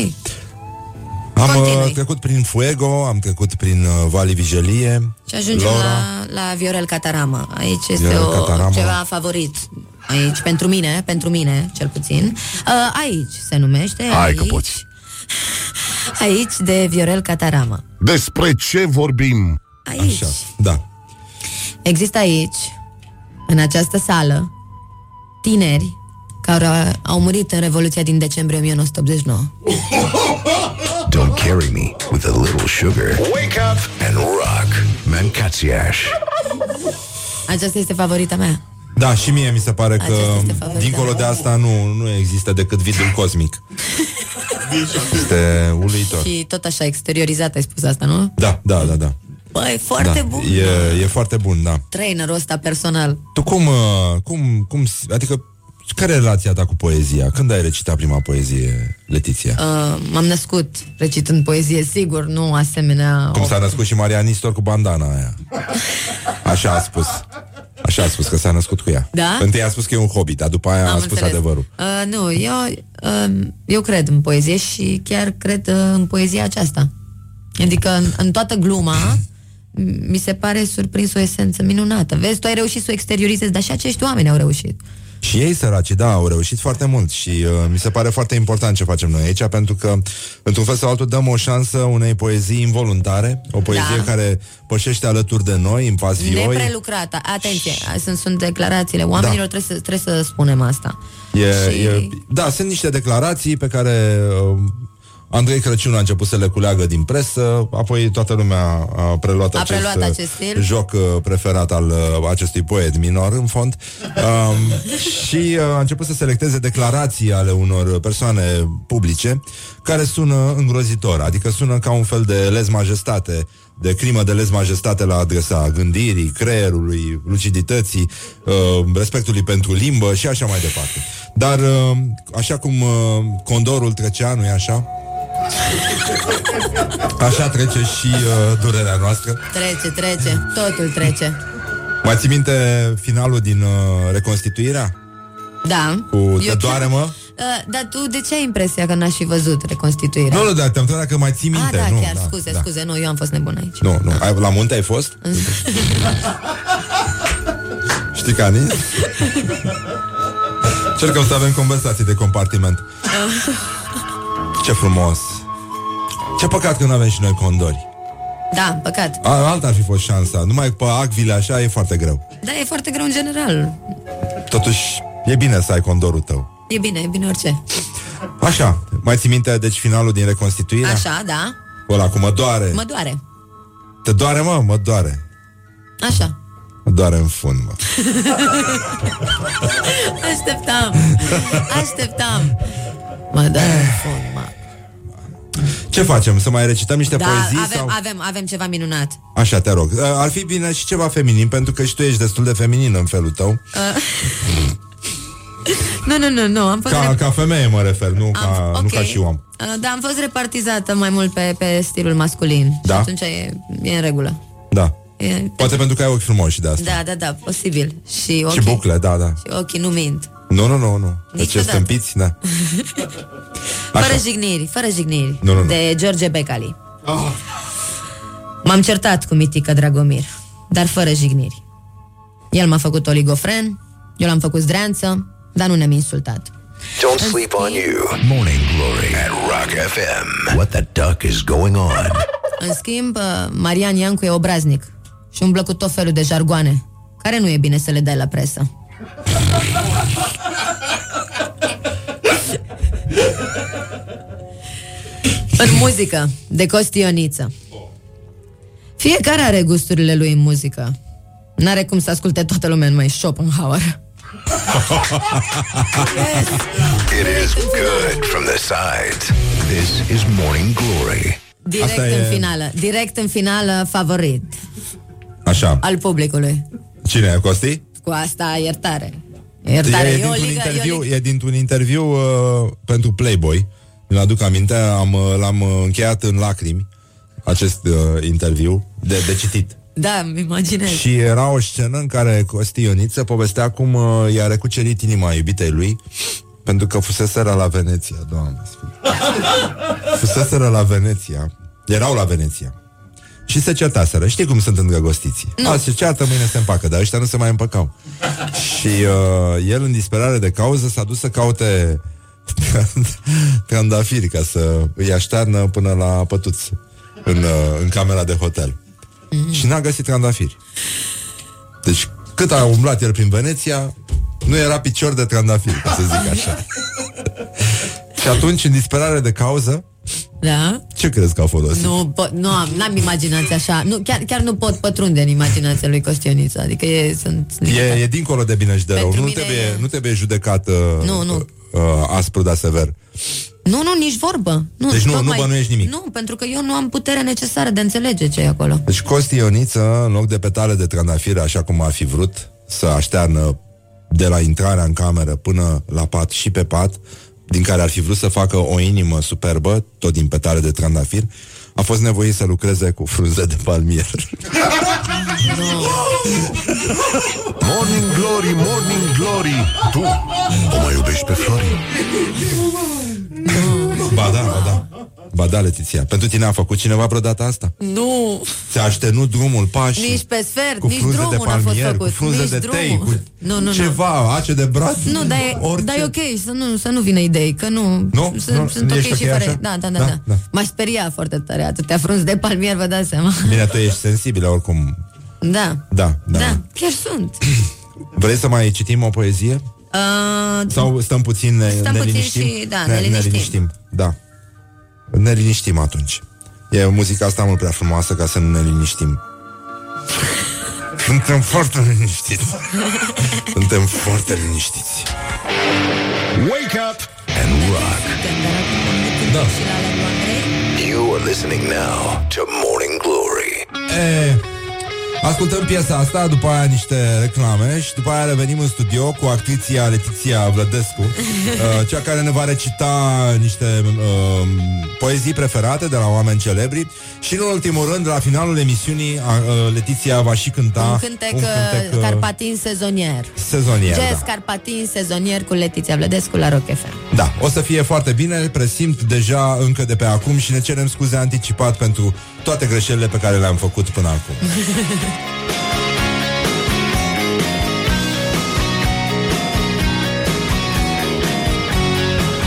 Am Continui. uh, trecut prin Fuego Am trecut prin uh, Vali Vigelie Și ajungem Lora. la, la Viorel Catarama. Aici este Viorel o, Catarama. ceva favorit. Aici, pentru mine, pentru mine, cel puțin. Uh, aici se numește. Hai aici, că poți. [laughs] Aici de Viorel Catarama. Despre ce vorbim? Aici. Așa, da Există aici, în această sală, tineri care au murit în Revoluția din decembrie 1989. [laughs] Don't carry me with a little sugar. Wake up and rock. Mancațiaș. Aceasta este favorita mea. Da, și mie mi se pare că Aceasta este favorita Dincolo de mea. asta nu, nu există decât vidul cosmic [laughs] Este uluitor Și tot așa exteriorizat ai spus asta, nu? Da, da, da, da Băi, foarte da. bun. E, e foarte bun, da Trainerul ăsta personal. Tu cum, uh, cum, cum, adică care e relația ta cu poezia? Când ai recitat prima poezie, Letiția? Uh, m-am născut recitând poezie, sigur, nu asemenea... Cum s-a născut și Maria Nistor cu bandana aia Așa a spus Așa a spus că s-a născut cu ea Da? Întâi a spus că e un hobby, dar după aia Am a spus înțeles. adevărul Uh, nu, eu, uh, eu cred în poezie și chiar cred uh, în poezia aceasta. Adică în, în toată gluma m- mi se pare surprins o esență minunată. Vezi, tu ai reușit să o exteriorizezi, dar și acești oameni au reușit. Și ei săraci, da, au reușit foarte mult și uh, mi se pare foarte important ce facem noi aici, pentru că, într-un fel sau altul, dăm o șansă unei poezii involuntare, o poezie Da. care pășește alături de noi, în pas vioi. Neprelucrată. Atenție, sunt, sunt declarațiile oamenilor, Da. trebuie, să, trebuie să spunem asta. E, Și- e, da, sunt niște declarații pe care uh, Andrei Crăciun a început să le culeagă din presă, apoi toată lumea a preluat, A acest, preluat acest stil. joc uh, preferat al uh, acestui poet minor, în fond. Um, [laughs] și uh, a început să selecteze declarații ale unor persoane publice care sună îngrozitor, adică sună ca un fel de lez majestate de crimă de lez majestate la adresa gândirii, creierului, lucidității, uh, respectului pentru limbă și așa mai departe. Dar, uh, așa cum uh, condorul trecea, nu-i așa? Așa trece și uh, durerea noastră. Trece, trece, totul trece. Mai ții minte finalul din uh, Reconstituirea? Da. Cu Te Eu doare, mă? Uh, dar tu de ce ai impresia că n-aș fi văzut reconstituirea? Nu, nu, dar te-am întrebat dacă mai ții minte. ah, da, nu, chiar, da, scuze, da. scuze, nu, eu am fost nebun aici. Nu, nu. Ai, la munte ai fost? [laughs] Știi că Ani? [laughs] Cercăm să avem conversații de compartiment. Ce frumos! Ce păcat că nu avem și noi condori. Da, păcat. A, alta ar fi fost șansa. Numai pe acvile așa e foarte greu. Da, e foarte greu în general. Totuși, e bine să ai condorul tău. E bine, e bine orice. Așa, mai ții minte, deci, finalul din Reconstituirea? Așa, da. Ăla cu mă doare. Mă doare. Te doare, mă? Mă doare. Așa. Mă doare în fund, mă. [laughs] Așteptam. Așteptam. Mă doare în fund, mă. Ce facem? Să mai recităm niște Da, poezii? avem, sau... avem, avem ceva minunat. Așa, te rog. Uh, Ar fi bine și ceva feminin, pentru că și tu ești destul de feminin în felul tău. Uh, nu, nu, nu, nu, am fost... Ca, rep- ca femeie mă refer, nu, ca, ok. nu ca și om. Uh, da, am fost repartizată mai mult pe, pe stilul masculin. Da? Și atunci e, e în regulă. Da. E, Poate pentru că ai ochi frumoși de asta. da, da, da, posibil. Și ochii, Și bucle, da, da. și ochii nu mint. Nu, nu, nu, nu. Deci Niciodată. stâmpiți, da. [laughs] Fără jigniri, fără jigniri. Nu, nu, nu. De George Becali. M-am certat cu Mitică Dragomir, dar fără jigniri. El m-a făcut oligofren, eu l-am făcut zdreanță, dar nu ne-am insultat. Don't sleep on you. Morning Glory at Rock FM. What the duck is going on? [laughs] În schimb, uh, Marian Iancu e obraznic și umblă cu tot felul de jargoane, care nu e bine să le dai la presă. [laughs] [laughs] în muzică, de Costioniță. Fiecare are gusturile lui în muzică. N-are cum să asculte toată lumea numai Schopenhauer. [laughs] It is good from the sides. This is Morning Glory. Direct Asta în e- finală. Direct în finală favorit Așa. al publicului. Cine e, Costi? Cu asta iertare. Iertare, e, e, o dintr-un ligă, e o interviu, ligă. e dintr-un interviu uh, pentru Playboy. Mi-l aduc aminte, am, uh, l-am uh, încheiat în lacrimi acest uh, interviu de, de citit. Da, îmi imaginez. Și era o scenă în care Costi Ioniță povestea cum uh, i-a recucerit inima iubitei lui pentru că fuseseră la Veneția, doamne sfântă. [laughs] Fuseseră la Veneția. Erau la Veneția. Și se certaseră. Știi cum sunt îndrăgostiții. Nu. Azi se ceartă, mâine se împacă, dar ăștia nu se mai împăcau. și uh, el, în disperare de cauză, s-a dus să caute [laughs] trandafiri ca să îi aștearnă până la pătuț în, uh, în camera de hotel. Mhm. Și n-a găsit trandafiri. Deci, cât a umblat el prin Veneția, nu era picior de trandafiri, ca să zic așa. [laughs] și atunci, în disperare de cauză, Da? ce crezi că a folosit? Nu, po- nu am, n-am imaginație așa. Nu, chiar, chiar nu pot pătrunde în imaginația lui Costioniță. Adică e, sunt... E, e dincolo de bine și de rău. Pentru Nu mine trebuie, e- nu trebuie judecat uh, Nu, nu. Uh, aspru, dar sever. Nu, nu, nici vorbă. Nu, Deci nu- nu tocmai- bănuiești nimic. Nu, pentru că eu nu am puterea necesară de a înțelege ce e acolo. Deci Costi Ioniță, în loc de petale de trandafir, așa cum ar fi vrut, să aștearnă de la intrarea în cameră până la pat și pe pat, din care ar fi vrut să facă o inimă superbă, tot din petale de trandafir, a fost nevoit să lucreze cu frunze de palmier. [laughs] Morning Glory, Morning Glory. Tu o mai iubești pe Florin? ba da, ba da. Ba da, Letiția. Pentru tine a făcut cineva vreodată asta? Nu, Ți-a aștenut drumul pașii? nici pe sfert, cu nici frunze drumul de n-a fost palmier, făcut. cu frunze nici de drumul. tei, cu Nu, nu, ceva, ace de braț. nu. Nu, dar e, orice. dar e ok, să nu, să nu vină idei, că nu, Nu? sunt, Nu? sunt Ești ok ok și fără. așa? Da, da, da, Da, da. da. M-aș speria foarte tare, atâtea frunzi de palmier, vă dați seama. Bine, tu ești sensibilă oricum. Da, Da, da. da, chiar sunt. [clears throat] Vrei să mai citim o poezie? Uh, Sau stăm puțin, ne, Stăm ne puțin liniștim? și- da, ne, ne liniștim. liniștim. Da. Ne liniștim atunci. E muzica asta mult prea frumoasă ca să nu ne liniștim. [laughs] Suntem foarte liniștiți. Suntem foarte liniștiți. Wake up and rock. Da. You are listening now to Morning Glory. E, ascultăm piesa asta, după aia niște reclame și după aia revenim în studio cu actriția Letiția Vlădescu, [laughs] uh, cea care ne va recita niște uh, poezii preferate de la oameni celebri și în ultimul rând, la finalul emisiunii, uh, Letiția va și cânta Un cântec, un cântec uh, carpatin sezonier. sezonier. Jazz Da. carpatin sezonier cu Letiția Vlădescu la Rock FM. Da, o să fie foarte bine, presimt deja încă de pe acum și ne cerem scuze anticipat pentru toate greșelile pe care le-am făcut până acum. [laughs]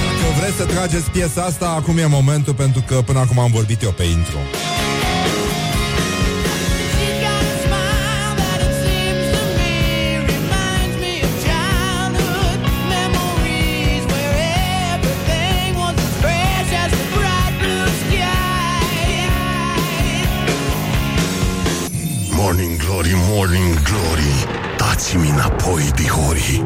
Dacă vreți să trageți piesa asta, acum e momentul pentru că până acum am vorbit eu pe intro. Morning Glory Dați-mi înapoi, dihori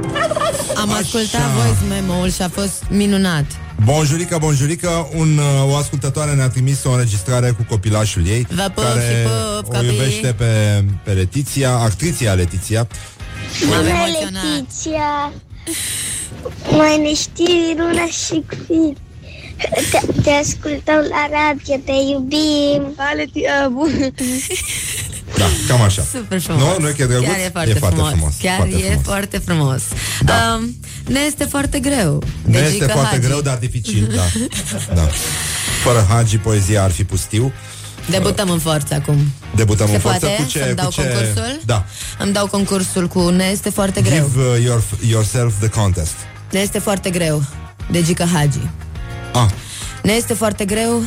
Am ascultat voice memo-ul și a fost minunat. Bonjurică, bonjurică, un, uh, o ascultătoare ne-a trimis o înregistrare cu copilașul ei Vă pup care și pup, o copii. iubește pe, pe Letiția, actriția Letiția M-am Bună, emoționat. Letiția! Mai ne știi Luna și Cui. Te, te ascultăm la radio, te iubim. Ale, bun. [laughs] Da, cam așa Super frumos. Nu, nu e chiar drăguț? Chiar e foarte, E foarte frumos. frumos, Chiar foarte e frumos. foarte frumos. Da. Um, ne este foarte greu. Nu Deci este că foarte Hagi. greu, dar dificil da. da. Fără Hagi, poezia ar fi pustiu Debutăm în forță acum. Debutăm Se în forță poate cu ce, să-mi dau cu ce... concursul? Da, Îmi dau concursul cu Ne este foarte greu. give uh, your, yourself the contest Ne este foarte greu. De Gica Hagi. ah, Ne este foarte greu,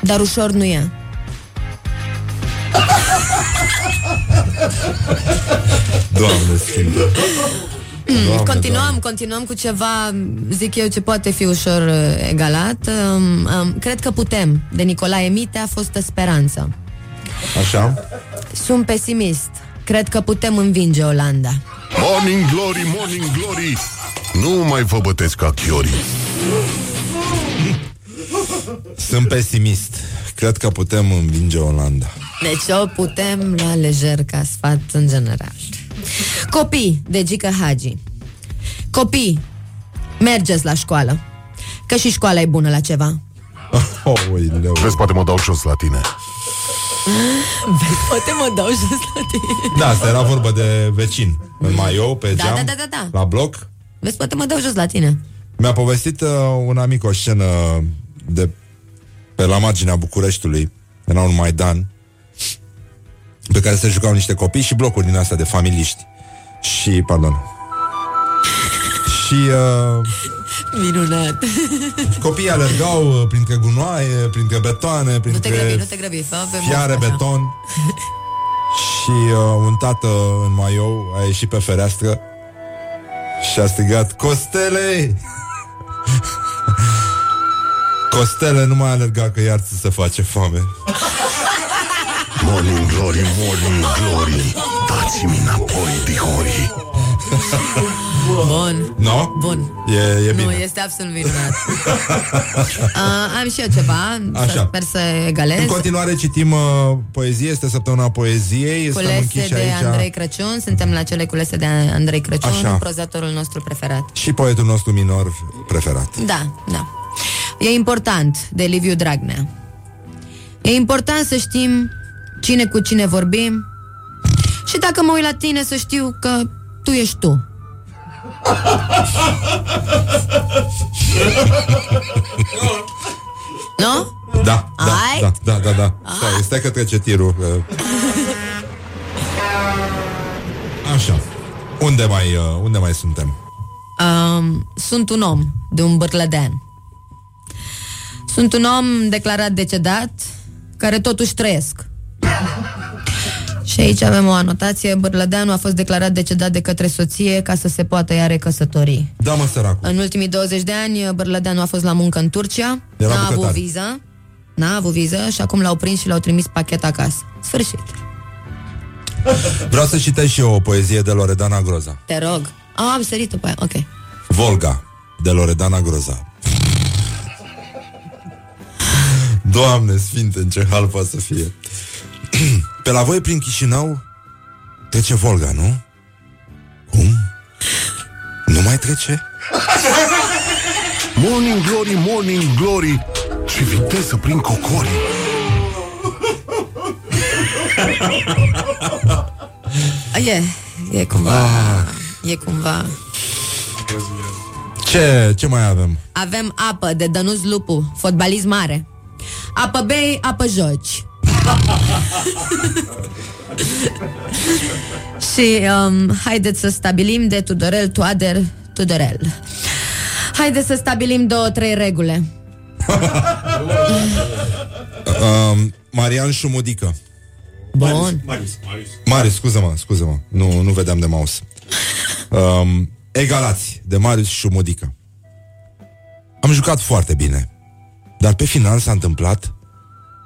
dar ușor nu e. Doamne schimbă Doamne, continuăm, Doamne. continuăm cu ceva, zic eu, ce poate fi ușor uh, egalat. Um, um, cred că putem. De Nicolae Mite a fost speranță. Așa? Sunt pesimist. Cred că putem învinge Olanda. Morning Glory, Morning Glory Nu mai vă bătesc ca chiorii Sunt pesimist Cred că putem învinge Olanda Deci o putem lua lejer ca sfat în general. Copii de Gica Hagi. Copii, mergeți la școală. Că și școala e bună la ceva. oh, uileu. Vezi, poate mă dau jos la tine Poate mă dau jos la tine. Da, asta era vorba de vecin În maiou, pe Da, geam, da, da, da, da. la bloc Vezi, poate mă dau jos la tine. Mi-a povestit uh, un amic o scenă de pe la marginea Bucureștiului, era un Maidan, pe care se jucau niște copii și blocuri din astea de familiști. Și, pardon. Și uh, Minunat. copiii alergau uh, printre gunoaie, printre betoane, Nu te printre grăbi, nu te grăbi. Fă pe fiare mult, așa. beton. Și uh, un tată în maiou a ieșit pe fereastră și a strigat Costele! [laughs] Costele nu mai alerga că iar ți se face foame. Morning Glory, Morning Glory Dați-mi înapoi, dihori Bun. No? Bun. E, e Nu, bine. este absolut minunat. [laughs] uh, am și eu ceva, Așa. să sper să egalez. În continuare citim uh, poezie, este săptămâna poeziei. Stăm Culese închiși de aici. Andrei Crăciun, suntem la cele culese de Andrei Crăciun, Așa. prozatorul nostru preferat. Și poetul nostru minor preferat. Da, da. E important de Liviu Dragnea. E important să știm cine cu cine vorbim și dacă mă uit la tine să știu că tu ești tu. Nu? Da, da, Ai? da, da, da, da. Stai, stai că trece tirul. uh. Așa. Unde mai, uh, unde mai suntem? Um, sunt un om de un bârlădean. Sunt un om declarat decedat, care totuși trăiesc. Și aici avem o anotație. Bârlădeanul a fost declarat decedat de către soție ca să se poată ea recăsători. Da, mă, săracul. În ultimii 20 de ani, Bârlădeanu a fost la muncă în Turcia, Era n-a avut bucătar. viză, N-a avut viză și acum l-au prins și l-au trimis pachet acasă. Sfârșit. Vreau să citesc și eu o poezie de Loredana Groza. Te rog. Ah, am sărit după aia. Ok. Volga, de Loredana Groza. Doamne sfinte, în ce hal poate să fie. [clears throat] Pe la voi prin Chișinău trece Volga, nu? Cum? Nu mai trece? [laughs] Morning Glory, Morning Glory Ce viteză prin cocori [laughs] E, e cumva... Ah. E cumva... Ce, ce mai avem? Avem apă de Dănuț Lupu, fotbalist mare. Apă bei, apă joci. [laughs] Și um, haideți să stabilim de Tudorel Toader Tudorel. Haideți să stabilim două, trei regule. [laughs] Um, Marian Șumudică. Bun. Marius, scuză-mă, scuză-mă. Nu, nu vedeam de mouse. Um, egalați, de Marius Șumudică. Am jucat foarte bine. Dar pe final s-a întâmplat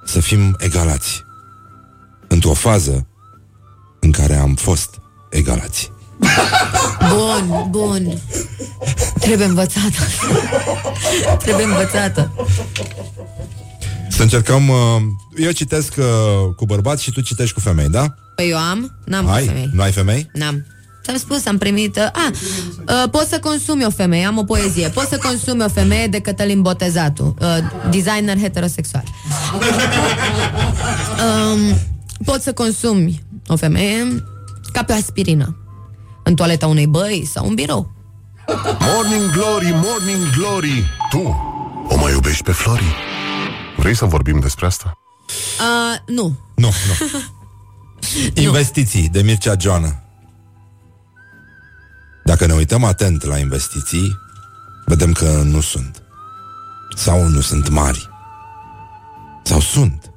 să fim egalați. Într-o fază în care am fost egalați. Bun, bun. Trebuie învățată. Trebuie învățată. Să încercăm... Uh, eu citesc uh, cu bărbați și tu citești cu femei, da? Păi eu am, n-am ai? femei. Nu ai femei? N-am. Ți-am spus, am primit... Uh, a, uh, poți să consumi o femeie, am o poezie. Poți să consumi o femeie de Cătălin Botezatu, uh, designer heterosexual. [laughs] Um, poți să consumi o femeie ca pe o aspirină. În toaleta unei băi sau un birou. Morning Glory, Morning Glory Tu o mai iubești pe Flori? Vrei să vorbim despre asta? Uh, nu. Nu, nu. [laughs] [laughs] Investiții de Mircea Joană. Dacă ne uităm atent la investiții, vedem că nu sunt. Sau nu sunt mari. Sau sunt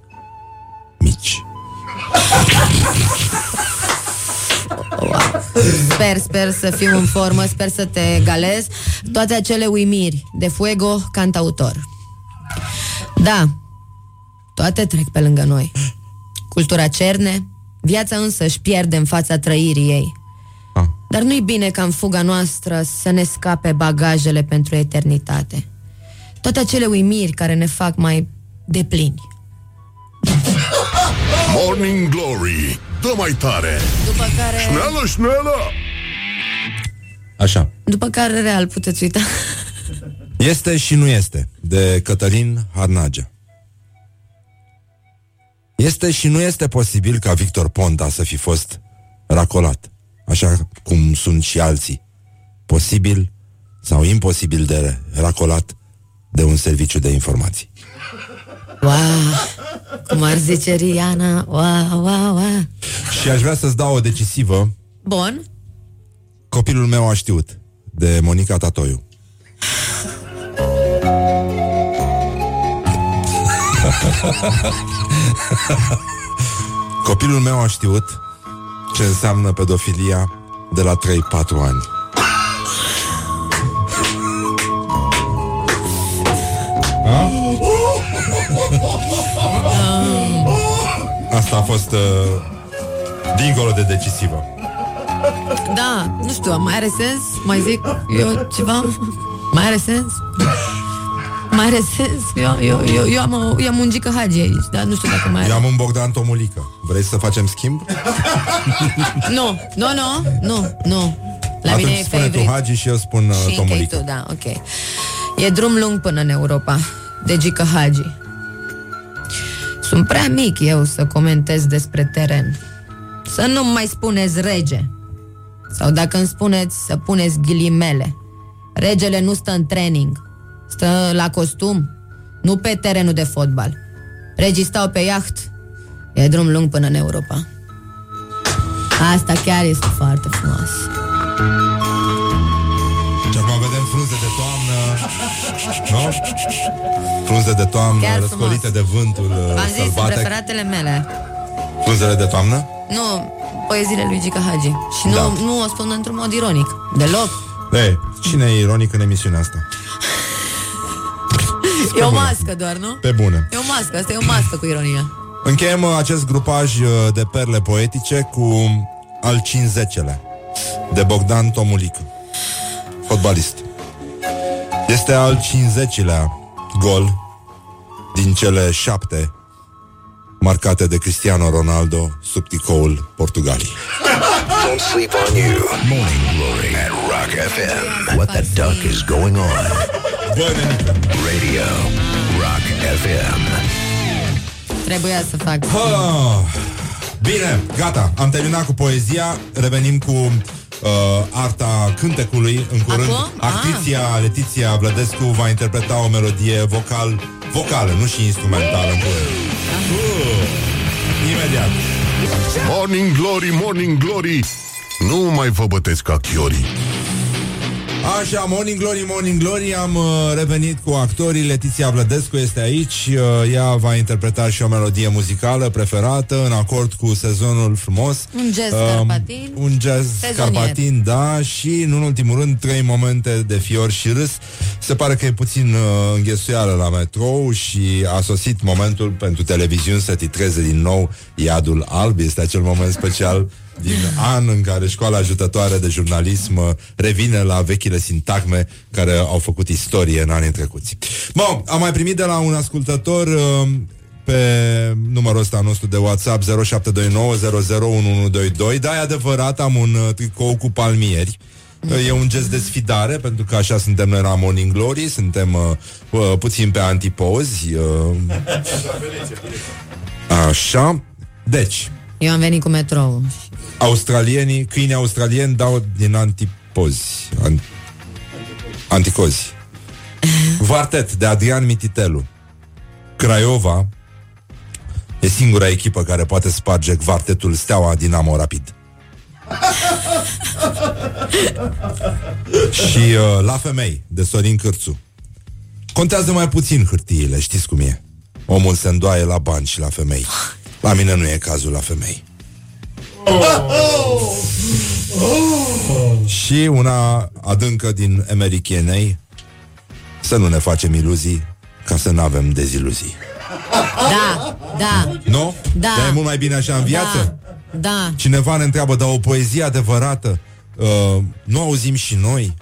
mici. Sper, sper să fiu în formă, sper să te galez. Toate acele uimiri de Fuego cantautor. Da, toate trec pe lângă noi. Cultura cerne, viața însă își pierde în fața trăirii ei. Dar nu-i bine ca în fuga noastră să ne scape bagajele pentru eternitate. Toate acele uimiri care ne fac mai deplini. Morning Glory Dă mai tare După care... Șneală, șneală Așa. După care real puteți uita. Este și nu este, de Cătălin Harnagea. Este și nu este posibil ca Victor Ponta să fi fost racolat, așa cum sunt și alții. Posibil sau imposibil de racolat de un serviciu de informații. Wow, cum ar zice Riana, wow, wow, wow. Și aș vrea să-ți dau o decisivă. Bun, Copilul meu a știut, de Monica Tatoiu. [laughs] Copilul meu a știut ce înseamnă pedofilia de la 3-4 ani. A? Asta a fost uh, dincolo de decisivă. da, nu știu, mai are sens? Mai zic eu ceva? Mai are sens? Mai are sens? Eu, eu, eu, eu, am, o, eu am un gică hagi aici, dar nu știu dacă mai are. Eu am un Bogdan Tomulică. Vrei să facem schimb? [laughs] Nu, nu, nu, nu, nu. La Atunci mine e spune tu favorite. Hagi și eu spun uh, Și închei Tomulică. tu, da, ok. E drum lung până în Europa, de Gică Hagi. Sunt prea mic eu să comentez despre teren. Să nu mai spuneți rege. Sau dacă îmi spuneți să puneți ghilimele. Regele nu stă în training. Stă la costum, nu pe terenul de fotbal. Regii stau pe iaht. E drum lung până în Europa. Asta chiar este foarte frumos. Și acum vedem frunze de toamnă Nu? Frunze de toamnă Chiar Răscolite frumos. de vântul uh, V-am zis, sunt sălbatec preferatele mele. Frunzele de toamnă? Nu, poeziile lui Gica Hagi. Și nu, Da. nu o spun într-un mod ironic. Deloc. Ei, cine e ironic în emisiunea asta? [laughs] E o mască doar, nu? Pe bune. E o mască, asta e o mască cu ironia. Încheiem uh, acest grupaj uh, de perle poetice cu al 50-lea de Bogdan Tomulică, fotbalist. Este al 50-lea gol din cele șapte marcate de Cristiano Ronaldo sub tricoul Portugalii. [laughs] Don't sleep on you. Morning Glory at Rock FM. What the duck is going on? [laughs] Radio Rock FM. Trebuia să fac. Ah, Bine, gata, am terminat cu poezia Revenim cu uh, arta cântecului În curând, Acum? Ah. actriția Letiția Vlădescu Va interpreta o melodie vocal Vocală, nu și instrumentală în curând uh, Imediat Morning Glory, Morning Glory Nu mai vă bătesc ca chiorii Așa, Morning Glory, Morning Glory Am uh, revenit cu actorii Letiția Vlădescu este aici uh, Ea va interpreta și o melodie muzicală Preferată în acord cu sezonul frumos Un jazz Um, carpatin. Un jazz Sezonier. carpatin, da Și, în ultimul rând, trei momente de fior și râs Se pare că e puțin uh, înghesuială la metrou Și a sosit momentul pentru televiziuni Să titreze din nou Iadul Alb Este acel moment special din an în care școala ajutătoare de jurnalism uh, revine la vechile sintagme care au făcut istorie în anii trecuți. Bun, am mai primit de la un ascultător uh, pe numărul ăsta nostru de WhatsApp 0729001122 Da, e adevărat, am un uh, tricou cu palmieri Uh, E un gest de sfidare, pentru că așa suntem noi la Morning Glory, suntem uh, uh, puțin pe antipozi. Uh, [laughs] așa. Deci, Eu am venit cu metrou. Australienii, câinii australieni dau din antipozi. An- anticozi. [laughs] Vartet de Adrian Mititelu. Craiova e singura echipă care poate sparge vartetul Steaua Dinamo Rapid. [laughs] Și uh, la femei, de Sorin Cârțu. Contează mai puțin hârtiile, știți cum e. Omul se îndoaie la bani și la femei. La mine nu e cazul la femei. [laughs] Și una adâncă din Americanei Să nu ne facem iluzii Ca să nu avem deziluzii Da, da, Nu? Da. Dar e mult mai bine așa în viață? da. Cineva ne întreabă, dar o poezie adevărată uh, Nu auzim și noi?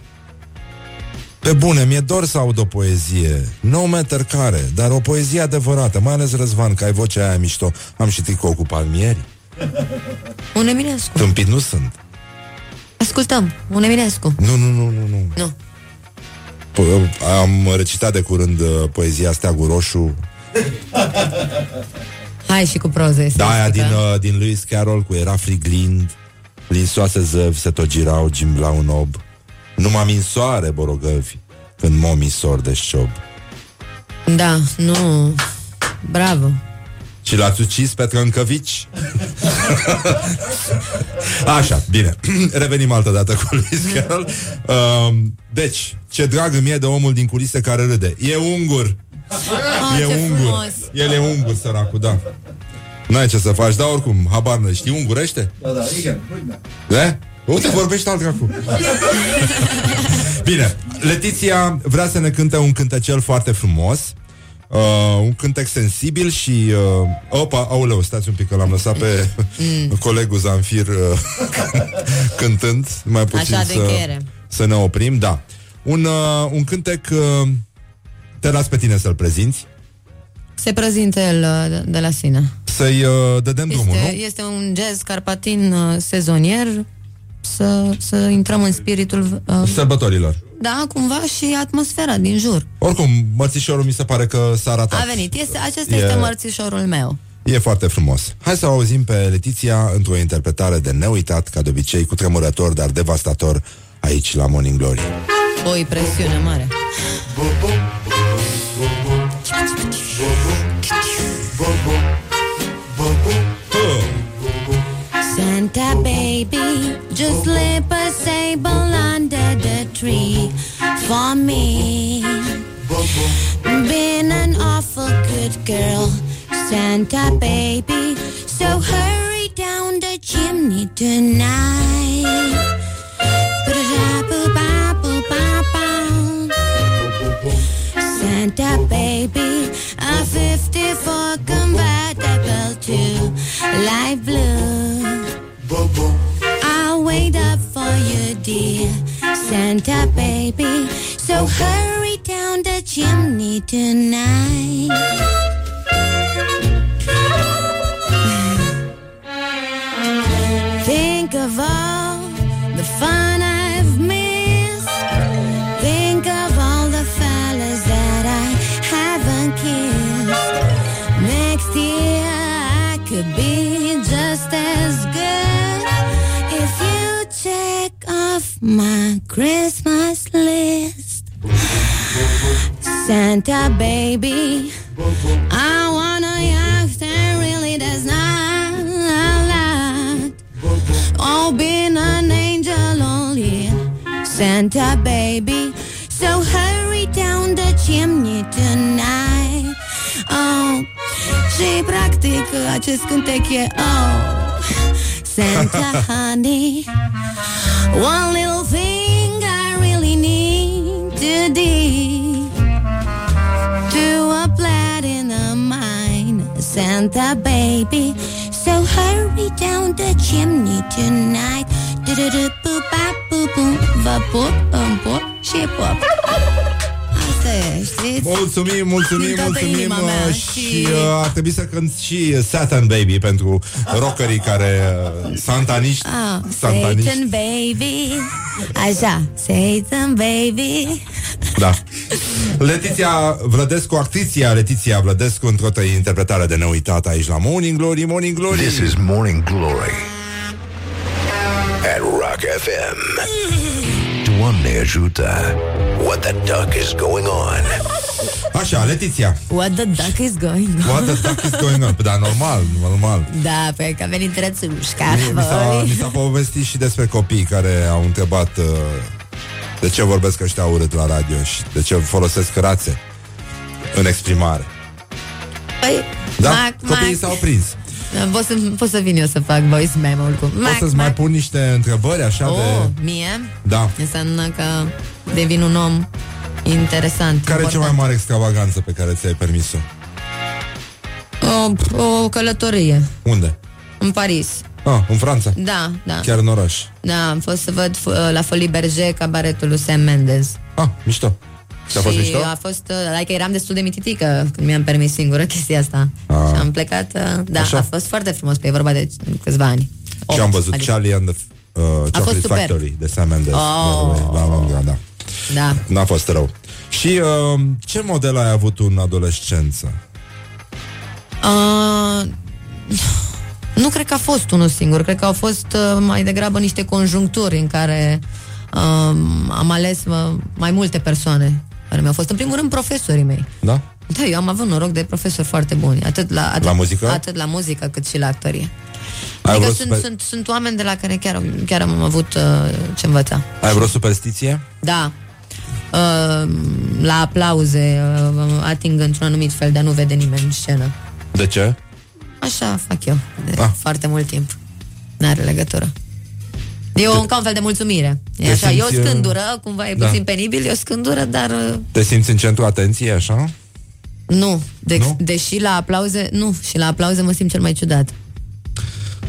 Pe bune, mi-e dor să aud o poezie No matter care, dar o poezie adevărată Mai ales Răzvan, că ai vocea aia mișto Am și tricou cu palmieri Un Eminescu. Tâmpit nu sunt Ascultăm, un Eminescu. Nu, nu, nu, nu, nu Nu. Po- Am recitat de curând uh, poezia Steagul Roșu Hai și cu proză este. Da, aia din, uh, din Lewis Carroll Cu era friglind Linsoase zăvi se tot girau, gimblau un ob Numai min soare borogăvi Când momii sor de șob Da, nu. Bravo. Și l-ați ucis pe Trâncăvici? Așa, bine [clears throat] Revenim altă dată cu Lewis Carroll uh, Deci, ce drag îmi e de omul din culise care râde E ungur Ah, E ce ungur frumos. El e ungur, săracul, da N-ai ce să faci, dar oricum, habar nu știi ungurește? Da, da, igen, Da? Uite, vorbește alt dracu. [laughs] Bine, Letiția vrea să ne cânte un cântecel foarte frumos Uh, un cântec sensibil și uh, Opa, auleu, stați un pic că l-am lăsat pe Mm. [laughs] colegul Zanfir uh, [laughs] cântând Mai puțin Așa de să, încheiere. să ne oprim Da, un, uh, un cântec uh, Te las pe tine să-l prezinți Se prezintă el uh, de- de la sine. Să-i uh, dădem drumul, Este, nu? este un jazz carpatin uh, sezonier să, să intrăm în spiritul uh, Sărbătorilor da, cumva și atmosfera din jur. Oricum, mărțișorul mi se pare că s-a ratat A venit. Este, acesta E- este mărțișorul meu. E foarte frumos. Hai să o auzim pe Letiția într-o interpretare de neuitat, ca de obicei, cu tremurător, dar devastator, aici la Morning Glory. O presiune mare. Santa baby, just slip a sable under the tree for me. Been an awful good girl, Santa baby. So hurry down the chimney tonight. Santa baby, a 54 convertible to light blue. I'll wait up for you, dear Santa baby. So hurry down the chimney tonight. My Christmas list. Santa baby, I want a yacht that really does not lot. Oh, being an angel only, Santa baby. So hurry down the chimney tonight. Oh, și practic acest cântec e Oh, Santa honey. One little thing I really need to do to a platinum mine, Santa baby. So hurry down the chimney tonight. Du-du-du-bu-ba-bu-bum, va-bu-bum-bu, și pop. Asta e, știți? Mulțumim, mulțumim, Din toată mulțumim inima mea uh, și- și uh, ar trebui să cânt și Satan Baby pentru rockerii care uh, santaniști, Ah, santaniști. Satan baby. Așa, Satan baby. Da. Letiția Vlădescu, actriția Letiția Vlădescu într-o interpretare de neuitat aici la Morning Glory, Morning Glory. This is Morning Glory at Rock FM. Doamne ajută! What the duck is going on? Așa, Letiția, What the duck is going on? what the duck is going on? Da, normal, normal. Da, pe că a venit rățușca. Mi s-a, mi s-a povestit și despre copii care au întrebat uh, de ce vorbesc ăștia urât la radio și de ce folosesc rațe în exprimare. Păi, Da? Mac, Copiii Mac. s-au prins. Pot să, pot să vin eu să fac voice memo-ul cu Poți Mac, să-ți mai pun niște întrebări așa Oh, de... mie? Da. Înseamnă că devin un om interesant. Care e cea mai mare extravaganță pe care ți-ai permis-o? O, o călătorie Unde? în Paris. Ah, în Franța. Da, da. Chiar în oraș. Da, am fost să văd f- la Folie Berger cabaretul lui Sam Mendes. Ah, mișto. Ți-a fost și mișto? a fost, uh, adică eram destul de mititică când mi-am permis singură chestia asta. Ah. Și am plecat, uh, da, Așa. a fost foarte frumos, că e vorba de câțiva ani. Și am văzut adică- Charlie and the uh, Chocolate super. Factory de Sam Mendes. Oh. by the way, La Londra, da. Da. N-a fost rău. Și uh, ce model ai avut în adolescență? Uh, nu cred că a fost unul singur, cred că au fost uh, mai degrabă niște conjuncturi în care uh, am ales uh, mai multe persoane care mi-au fost, în primul rând, profesorii mei. Da? Da, eu am avut noroc de profesori foarte buni, atât la, atât, La muzică? atât la muzică cât și la actorie. Ai Adică vreo, sunt, super... sunt, sunt oameni de la care chiar, chiar am avut uh, ce învăța. ai vreo superstiție? Da. Uh, la aplauze uh, ating într-un anumit fel, dar nu vede nimeni în scenă. De ce? Așa fac eu de Ah. foarte mult timp. N-are legătură. E un, ca un fel de mulțumire. E te așa, e o simți, uh, scândură, cumva e da. puțin penibil, e o scândură, dar uh, Te simți în centru atenției, așa? nu. De, Nu? Deși la aplauze, nu, și la aplauze mă simt cel mai ciudat.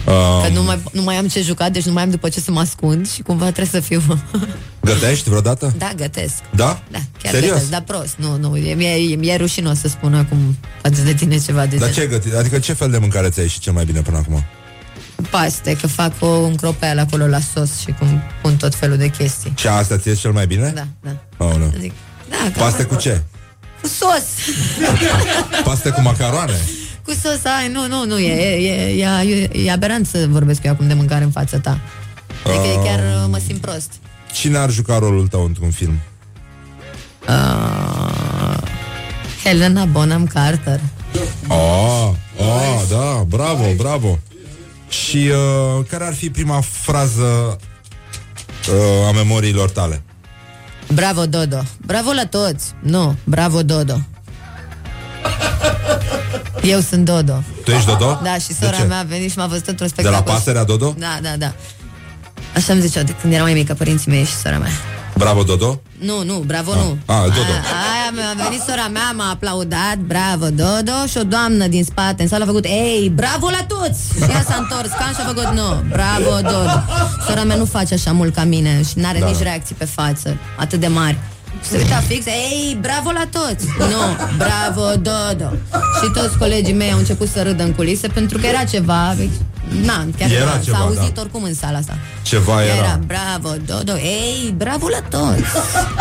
Uh, Că nu mai, nu mai am ce juca, deci nu mai am după ce să mă ascund și cumva trebuie să fiu... [laughs] Gătești vreodată? da, gătesc. Da? Da, chiar Serios? gătesc, dar prost. Nu, nu, e, e, e rușinos să spun acum față de tine ceva de Dar genul. ce ai gătit? Adică ce fel de mâncare ți-ai ieșit cel mai bine până acum? Paste, că fac o încropeală acolo la sos și cum pun tot felul de chestii. Și asta ți cel mai bine? Da, da. Oh, nu. Zic, da, că Paste cu ce? Cu sos. [laughs] Paste cu macaroane? cu sos, ai, nu, nu, nu, e, e, e, e, e aberant să vorbesc eu acum de mâncare în fața ta. Adică Ah. uh... chiar uh, mă simt prost. Cine ar juca rolul tău într-un film? Uh, Helena Bonham Carter. Oh, oh, da, bravo, bravo. Și uh, care ar fi prima frază uh, a memoriilor tale? Bravo, Dodo. Bravo la toți. Nu, bravo, Dodo. [laughs] Eu sunt Dodo. Tu ești Dodo? Da, și De sora ce? mea a venit și m-a văzut într-un De la spectacol. Pasărea Dodo? Da, da, da. Așa îmi ziceau de când eram mai mică părinții mei și sora mea. Bravo, Dodo? Nu, nu, bravo, Ah, nu. ah, Dodo. Aia, a venit sora mea, m-a aplaudat, bravo, Dodo, și o doamnă din spate în sală a făcut, ei, bravo la toți! Și ea s-a întors, cam și a făcut, nu, bravo, Dodo. Sora mea nu face așa mult ca mine și n-are Da. nici reacții pe față, atât de mari. Și se uita fix, ei, bravo la toți! Nu, bravo, Dodo! Și toți colegii mei au început să râdă în culise pentru că era ceva, na, chiar Era era ceva, s-a auzit da. oricum în sala asta. Ceva era. Era bravo, Dodo, ei, bravo la toți!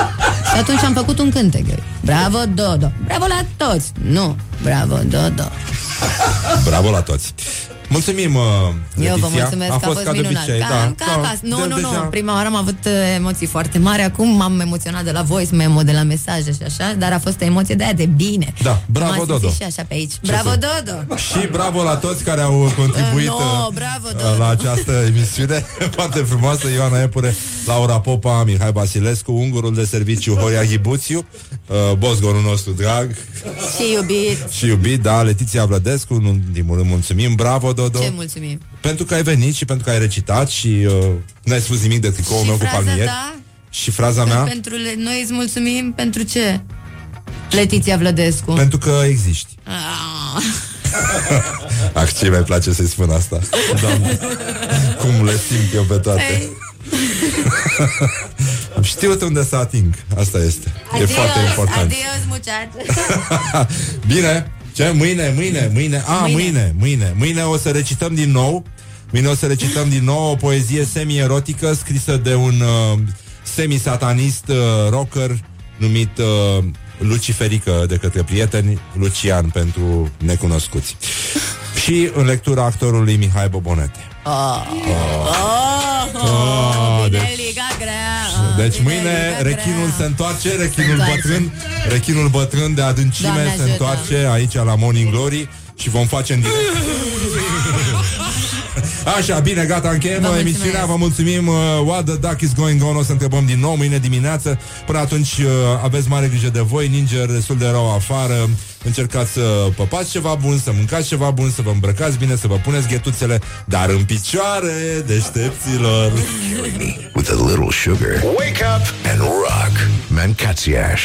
[laughs] Și atunci am făcut un cântec. eu. Bravo, Dodo! Bravo la toți! Nu, bravo, Dodo! Bravo la toți. Mulțumim, uh, Eu vă Letiția. mulțumesc a că a fost ca de minunat. obicei, ca, da, ca da, acasă. Nu, de- nu, deja- nu. Prima oară am avut uh, emoții foarte mari. Acum m-am emoționat de la voice memo, de la mesaje și așa, dar a fost o emoție de aia de bine. Da, bravo, M-am Dodo. simțit și așa pe aici. Bravo, să- Dodo! Și bravo la toți care au contribuit Uh, no, uh, bravo, uh, Dodo. la această emisiune [laughs] foarte frumoasă. Ioana Epure, Laura Popa, Mihai Basilescu, ungurul de serviciu Horia Hibuțiu, uh, bosgorul nostru drag Și iubit! și iubit, da, Letiția Vlădescu, nu în ultimul rând, mulțumim, bravo, Dodo. Ce mulțumim! Pentru că ai venit și pentru că ai recitat și uh, n-ai spus nimic de tricoul Și meu cu fraza palmier. ta? Și fraza mea? Pentru le- noi îți mulțumim pentru ce? Letiția Vlădescu. Pentru că existi. Ah. [laughs] Ac, ce mi place să-i spun asta. Doamne, cum le simt eu pe toate. [laughs] Ei. Am știut unde să ating. Asta este. e foarte important. Adios, muchacho. [laughs] Bine. Ce? Mâine, mâine, mâine. A, mâine. mâine, mâine. Mâine o să recităm din nou. Mâine o să recităm din nou o poezie semi-erotică scrisă de un uh, semi-satanist uh, rocker numit uh, Luciferică de către prieteni, Lucian pentru necunoscuți. Și în lectura actorului Mihai Bobonete. Oh, oh, oh, bine deci- liga grea. Deci bine mâine liga rechinul grea. se întoarce, rechinul întoarce. bătrân, rechinul bătrân de adâncime Doamne se ajută. întoarce aici la Morning Glory și vom face în direct. [laughs] Așa, bine, gata, încheiem Vă uh, mulțumesc. emisiunea, vă mulțumim uh, What the duck is going on, o să întrebăm din nou mâine dimineață Până atunci uh, aveți mare grijă de voi, Ninja destul de rău afară Încercați să păpați ceva bun, să mâncați ceva bun, să vă îmbrăcați bine, să vă puneți ghetuțele Dar în picioare, deștepților With a little sugar. Wake up and rock. Mancațiaș.